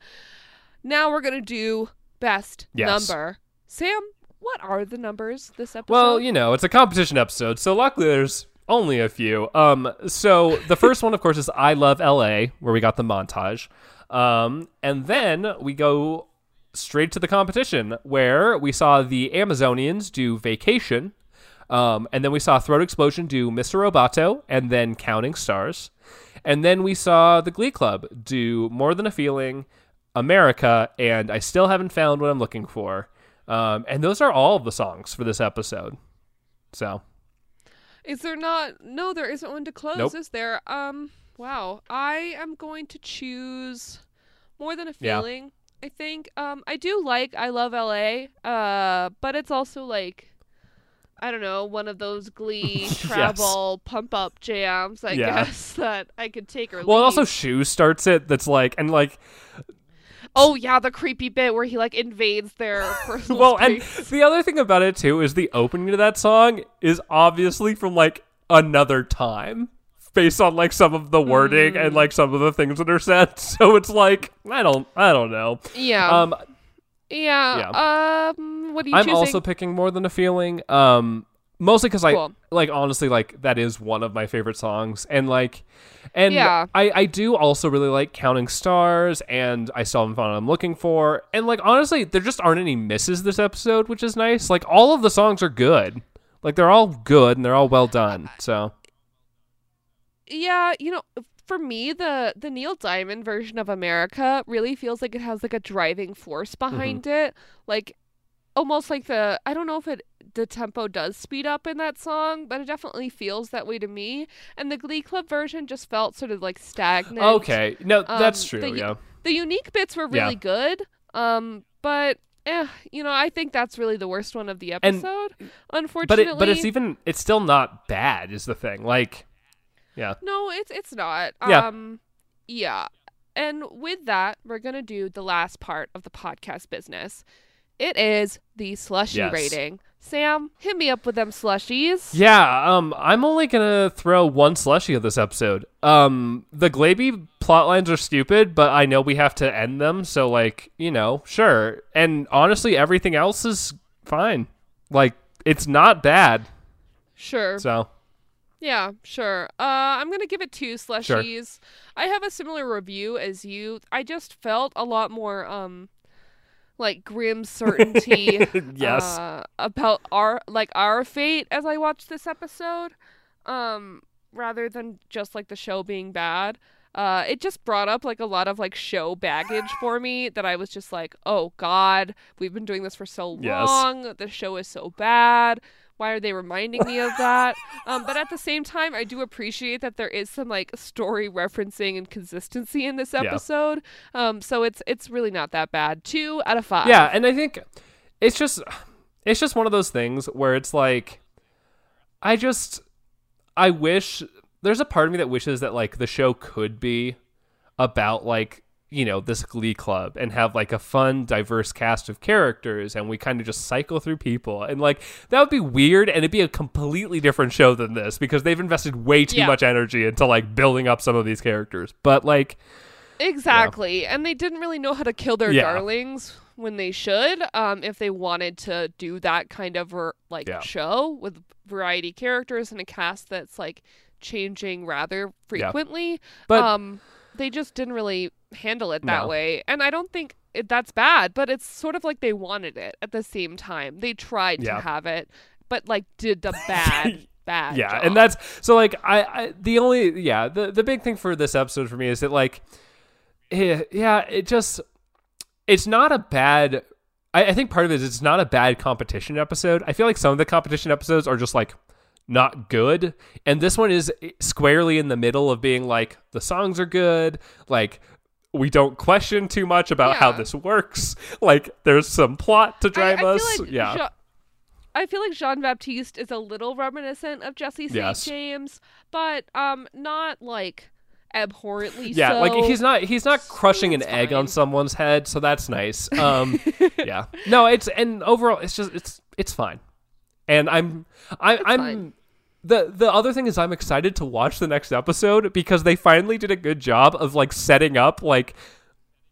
Speaker 2: Now we're gonna do best
Speaker 1: Yes.
Speaker 2: number. Sam, what are the numbers this episode?
Speaker 1: Well, you know, it's a competition episode, so luckily there's only a few. Um, so the first one, of course, is "I Love L.A.," where we got the montage, um, and then we go straight to the competition where we saw the Amazonians do "Vacation," um, and then we saw Throat Explosion do "Mr. Roboto," and then "Counting Stars," and then we saw the Glee Club do "More Than a Feeling," America, and I still haven't found what I'm looking for. Um, and those are all the songs for this episode. So
Speaker 2: Is there not? No, there isn't one to close,
Speaker 1: Nope.
Speaker 2: is there? Um, wow. I am going to choose more than a
Speaker 1: Yeah.
Speaker 2: feeling. I think. Um, I do like I love LA. Uh, but it's also like, I don't know, one of those Glee
Speaker 1: Yes.
Speaker 2: travel pump up jams. I
Speaker 1: Yeah.
Speaker 2: guess that I could take or
Speaker 1: well,
Speaker 2: leave.
Speaker 1: also Schue starts it. That's like and like
Speaker 2: oh yeah, the creepy bit where he like invades their personal
Speaker 1: well, and the other thing about it too is the opening to that song is obviously from like another time. Based on like some of the wording
Speaker 2: Mm.
Speaker 1: and like some of the things that are said, so it's like I don't, I don't know.
Speaker 2: yeah.
Speaker 1: Um,
Speaker 2: yeah. Um, what are you
Speaker 1: I'm
Speaker 2: choosing?
Speaker 1: also picking more than a feeling. Um, mostly because I like honestly like that is one of my favorite songs, and like, and
Speaker 2: Yeah.
Speaker 1: I I do also really like Counting Stars, and I still haven't found what I'm looking for, and like honestly, there just aren't any misses this episode, which is nice. Like all of the songs are good, like they're all good and they're all well done. So
Speaker 2: yeah, you know, for me the the Neil Diamond version of America really feels like it has like a driving force
Speaker 1: Mm-hmm.
Speaker 2: behind it. Like almost like the I don't know if it the tempo does speed up in that song, but it definitely feels that way to me. And the Glee Club version just felt sort of like stagnant.
Speaker 1: Okay, no, that's
Speaker 2: Um,
Speaker 1: true.
Speaker 2: the-
Speaker 1: yeah,
Speaker 2: The unique bits were
Speaker 1: Yeah.
Speaker 2: really good. Um but eh, you know, I think that's really the worst one of the
Speaker 1: And-
Speaker 2: episode.
Speaker 1: but
Speaker 2: Unfortunately.
Speaker 1: it, but it's even it's still not bad. Is the thing like, yeah,
Speaker 2: No, it's it's not.
Speaker 1: Yeah.
Speaker 2: Um yeah. And with that, we're going to do the last part of the podcast business. It is the slushy
Speaker 1: Yes.
Speaker 2: rating. Sam, hit me up with them slushies.
Speaker 1: yeah. Um, I'm only gonna throw one slushie of this episode. Um, the Glaby plot lines are stupid, but I know we have to end them. So like, you know, sure. And honestly, everything else is fine. Like, it's not bad.
Speaker 2: Sure.
Speaker 1: So
Speaker 2: Yeah, sure. Uh, I'm going to give it two slushies. I have a similar review as you. I just felt a lot more um like grim certainty
Speaker 1: yes,
Speaker 2: uh, about our like our fate as I watched this episode, um, rather than just like the show being bad. Uh, it just brought up like a lot of like show baggage for me that I was just like, oh God, we've been doing this for so
Speaker 1: Yes.
Speaker 2: long. The show is so bad. Why are they reminding me of that? Um, but at the same time, I do appreciate that there is some like story referencing and consistency in this
Speaker 1: Yeah.
Speaker 2: episode. Um, so it's it's really not that bad. Two out of five.
Speaker 1: Yeah, and I think it's just it's just one of those things where it's like I just I wish there's a part of me that wishes that like the show could be about like you know this glee club and have like a fun diverse cast of characters and we kind of just cycle through people and like that would be weird and it'd be a completely different show than this because they've invested way too
Speaker 2: Yeah.
Speaker 1: much energy into like building up some of these characters but like
Speaker 2: Exactly. And they didn't really know how to kill their
Speaker 1: Yeah.
Speaker 2: darlings when they should, um, if they wanted to do that kind of ver- like
Speaker 1: Yeah.
Speaker 2: show with variety characters and a cast that's like changing rather frequently.
Speaker 1: But-
Speaker 2: um, they just didn't really handle it that
Speaker 1: No.
Speaker 2: way. And I don't think it, that's bad, but it's sort of like they wanted it at the same time. They tried
Speaker 1: Yeah.
Speaker 2: to have it, but like did the bad, bad.
Speaker 1: yeah
Speaker 2: job.
Speaker 1: and that's so like I, I the only yeah the the big thing for this episode for me is that like eh, yeah it just it's not a bad I, I think part of it is it's not a bad competition episode i feel like some of the competition episodes are just like not good and this one is squarely in the middle of being like the songs are good like we don't question too much about how this works like there's some plot to drive
Speaker 2: I, feel
Speaker 1: us
Speaker 2: like
Speaker 1: yeah
Speaker 2: Jean- I feel like Jean Baptiste is a little reminiscent of Jesse St.
Speaker 1: Yes.
Speaker 2: James, but um, not like abhorrently
Speaker 1: Yeah,
Speaker 2: so.
Speaker 1: like he's not he's not crushing an
Speaker 2: it's
Speaker 1: egg on someone's head, so that's nice. Um yeah. No, it's and overall it's just it's it's fine. And I'm I I'm
Speaker 2: fine.
Speaker 1: The the other thing is I'm excited to watch the next episode because they finally did a good job of like setting up like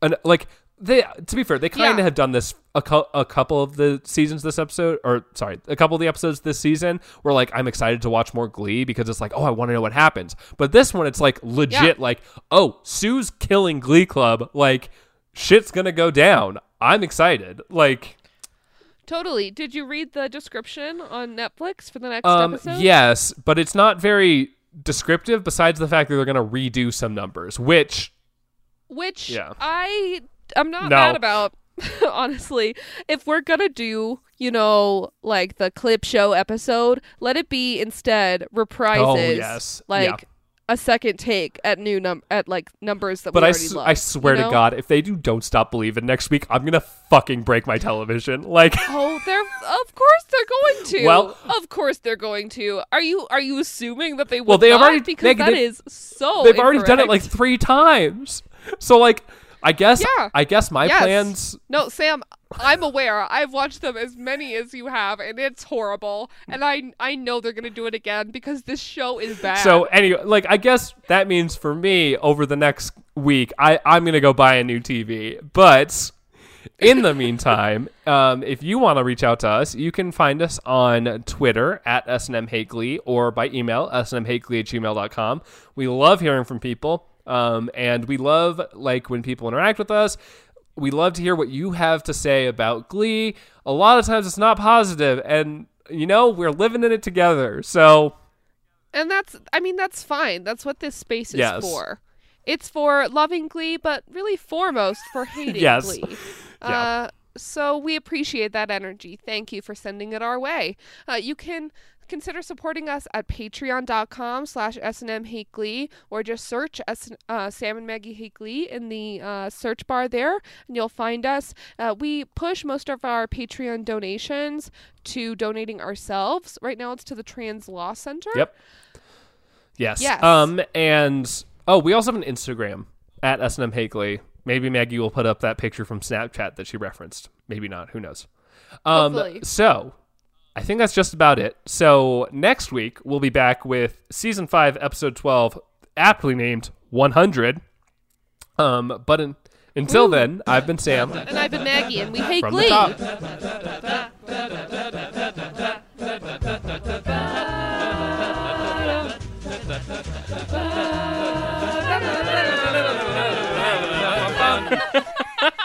Speaker 1: an like they to be fair they kind of
Speaker 2: Yeah.
Speaker 1: have done this a, cou- a couple of the seasons this episode or sorry a couple of the episodes this season where like i'm excited to watch more glee because it's like oh i want to know what happens but this one it's like legit
Speaker 2: Yeah.
Speaker 1: like oh sue's killing glee club like shit's gonna go down i'm excited like
Speaker 2: totally. Did you read the description on Netflix for the next
Speaker 1: um
Speaker 2: episode?
Speaker 1: yes but it's not very descriptive besides the fact that they're gonna redo some numbers which
Speaker 2: Which
Speaker 1: Yeah.
Speaker 2: I I'm not
Speaker 1: No.
Speaker 2: mad about. Honestly, if we're gonna do, you know, like the clip show episode, let it be instead reprises,
Speaker 1: Oh, yes.
Speaker 2: like
Speaker 1: Yeah.
Speaker 2: A second take at new num at like numbers that
Speaker 1: But
Speaker 2: we
Speaker 1: I,
Speaker 2: already
Speaker 1: s-
Speaker 2: love.
Speaker 1: I I swear
Speaker 2: you
Speaker 1: to? God, if they do Don't Stop Believing next week, I'm gonna fucking break my television. Like,
Speaker 2: Oh, they're of course they're going to.
Speaker 1: Well-
Speaker 2: of course they're going to. Are you are you assuming that they will
Speaker 1: Well, they have already-
Speaker 2: because
Speaker 1: Meg,
Speaker 2: that
Speaker 1: they-
Speaker 2: is so.
Speaker 1: they've already done it like three times. So, like, I guess,
Speaker 2: Yeah.
Speaker 1: I guess my
Speaker 2: Yes.
Speaker 1: plans.
Speaker 2: No, Sam, I'm aware. I've watched them as many as you have, and it's horrible. And I I know they're gonna do it again because this show is bad.
Speaker 1: So anyway, like, I guess that means for me over the next week, I I'm gonna go buy a new TV. But in the meantime, um, if you want to reach out to us, you can find us on Twitter at snmhateglee or by email snmhateglee at gmail.com. We love hearing from people, um, and we love like when people interact with us. We love to hear what you have to say about Glee. A lot of times it's not positive, and you know we're living in it together. So
Speaker 2: and that's I mean that's fine. That's what this space is
Speaker 1: Yes.
Speaker 2: for. It's for loving Glee, but really foremost for hating
Speaker 1: Yes.
Speaker 2: Glee.
Speaker 1: Yeah.
Speaker 2: Uh, so we appreciate that energy. Thank you for sending it our way. Uh, you can consider supporting us at patreon.com slash snm hate glee or just search S- uh, sam and maggie hate glee in the uh, search bar there and you'll find us uh, we push most of our patreon donations to donating ourselves right now it's to the trans law center
Speaker 1: Yep. Yes.
Speaker 2: Yes.
Speaker 1: Um, and oh, we also have an Instagram at SNM Hate Glee. Maybe Maggie will put up that picture from Snapchat that she referenced. Maybe not. Who knows? Um,
Speaker 2: Hopefully.
Speaker 1: so I think that's just about it. So next week we'll be back with season five, episode twelve, aptly named 100. Um, but in, until then, I've been Sam
Speaker 2: and i've been maggie and we hate
Speaker 1: from
Speaker 2: glee
Speaker 1: the top.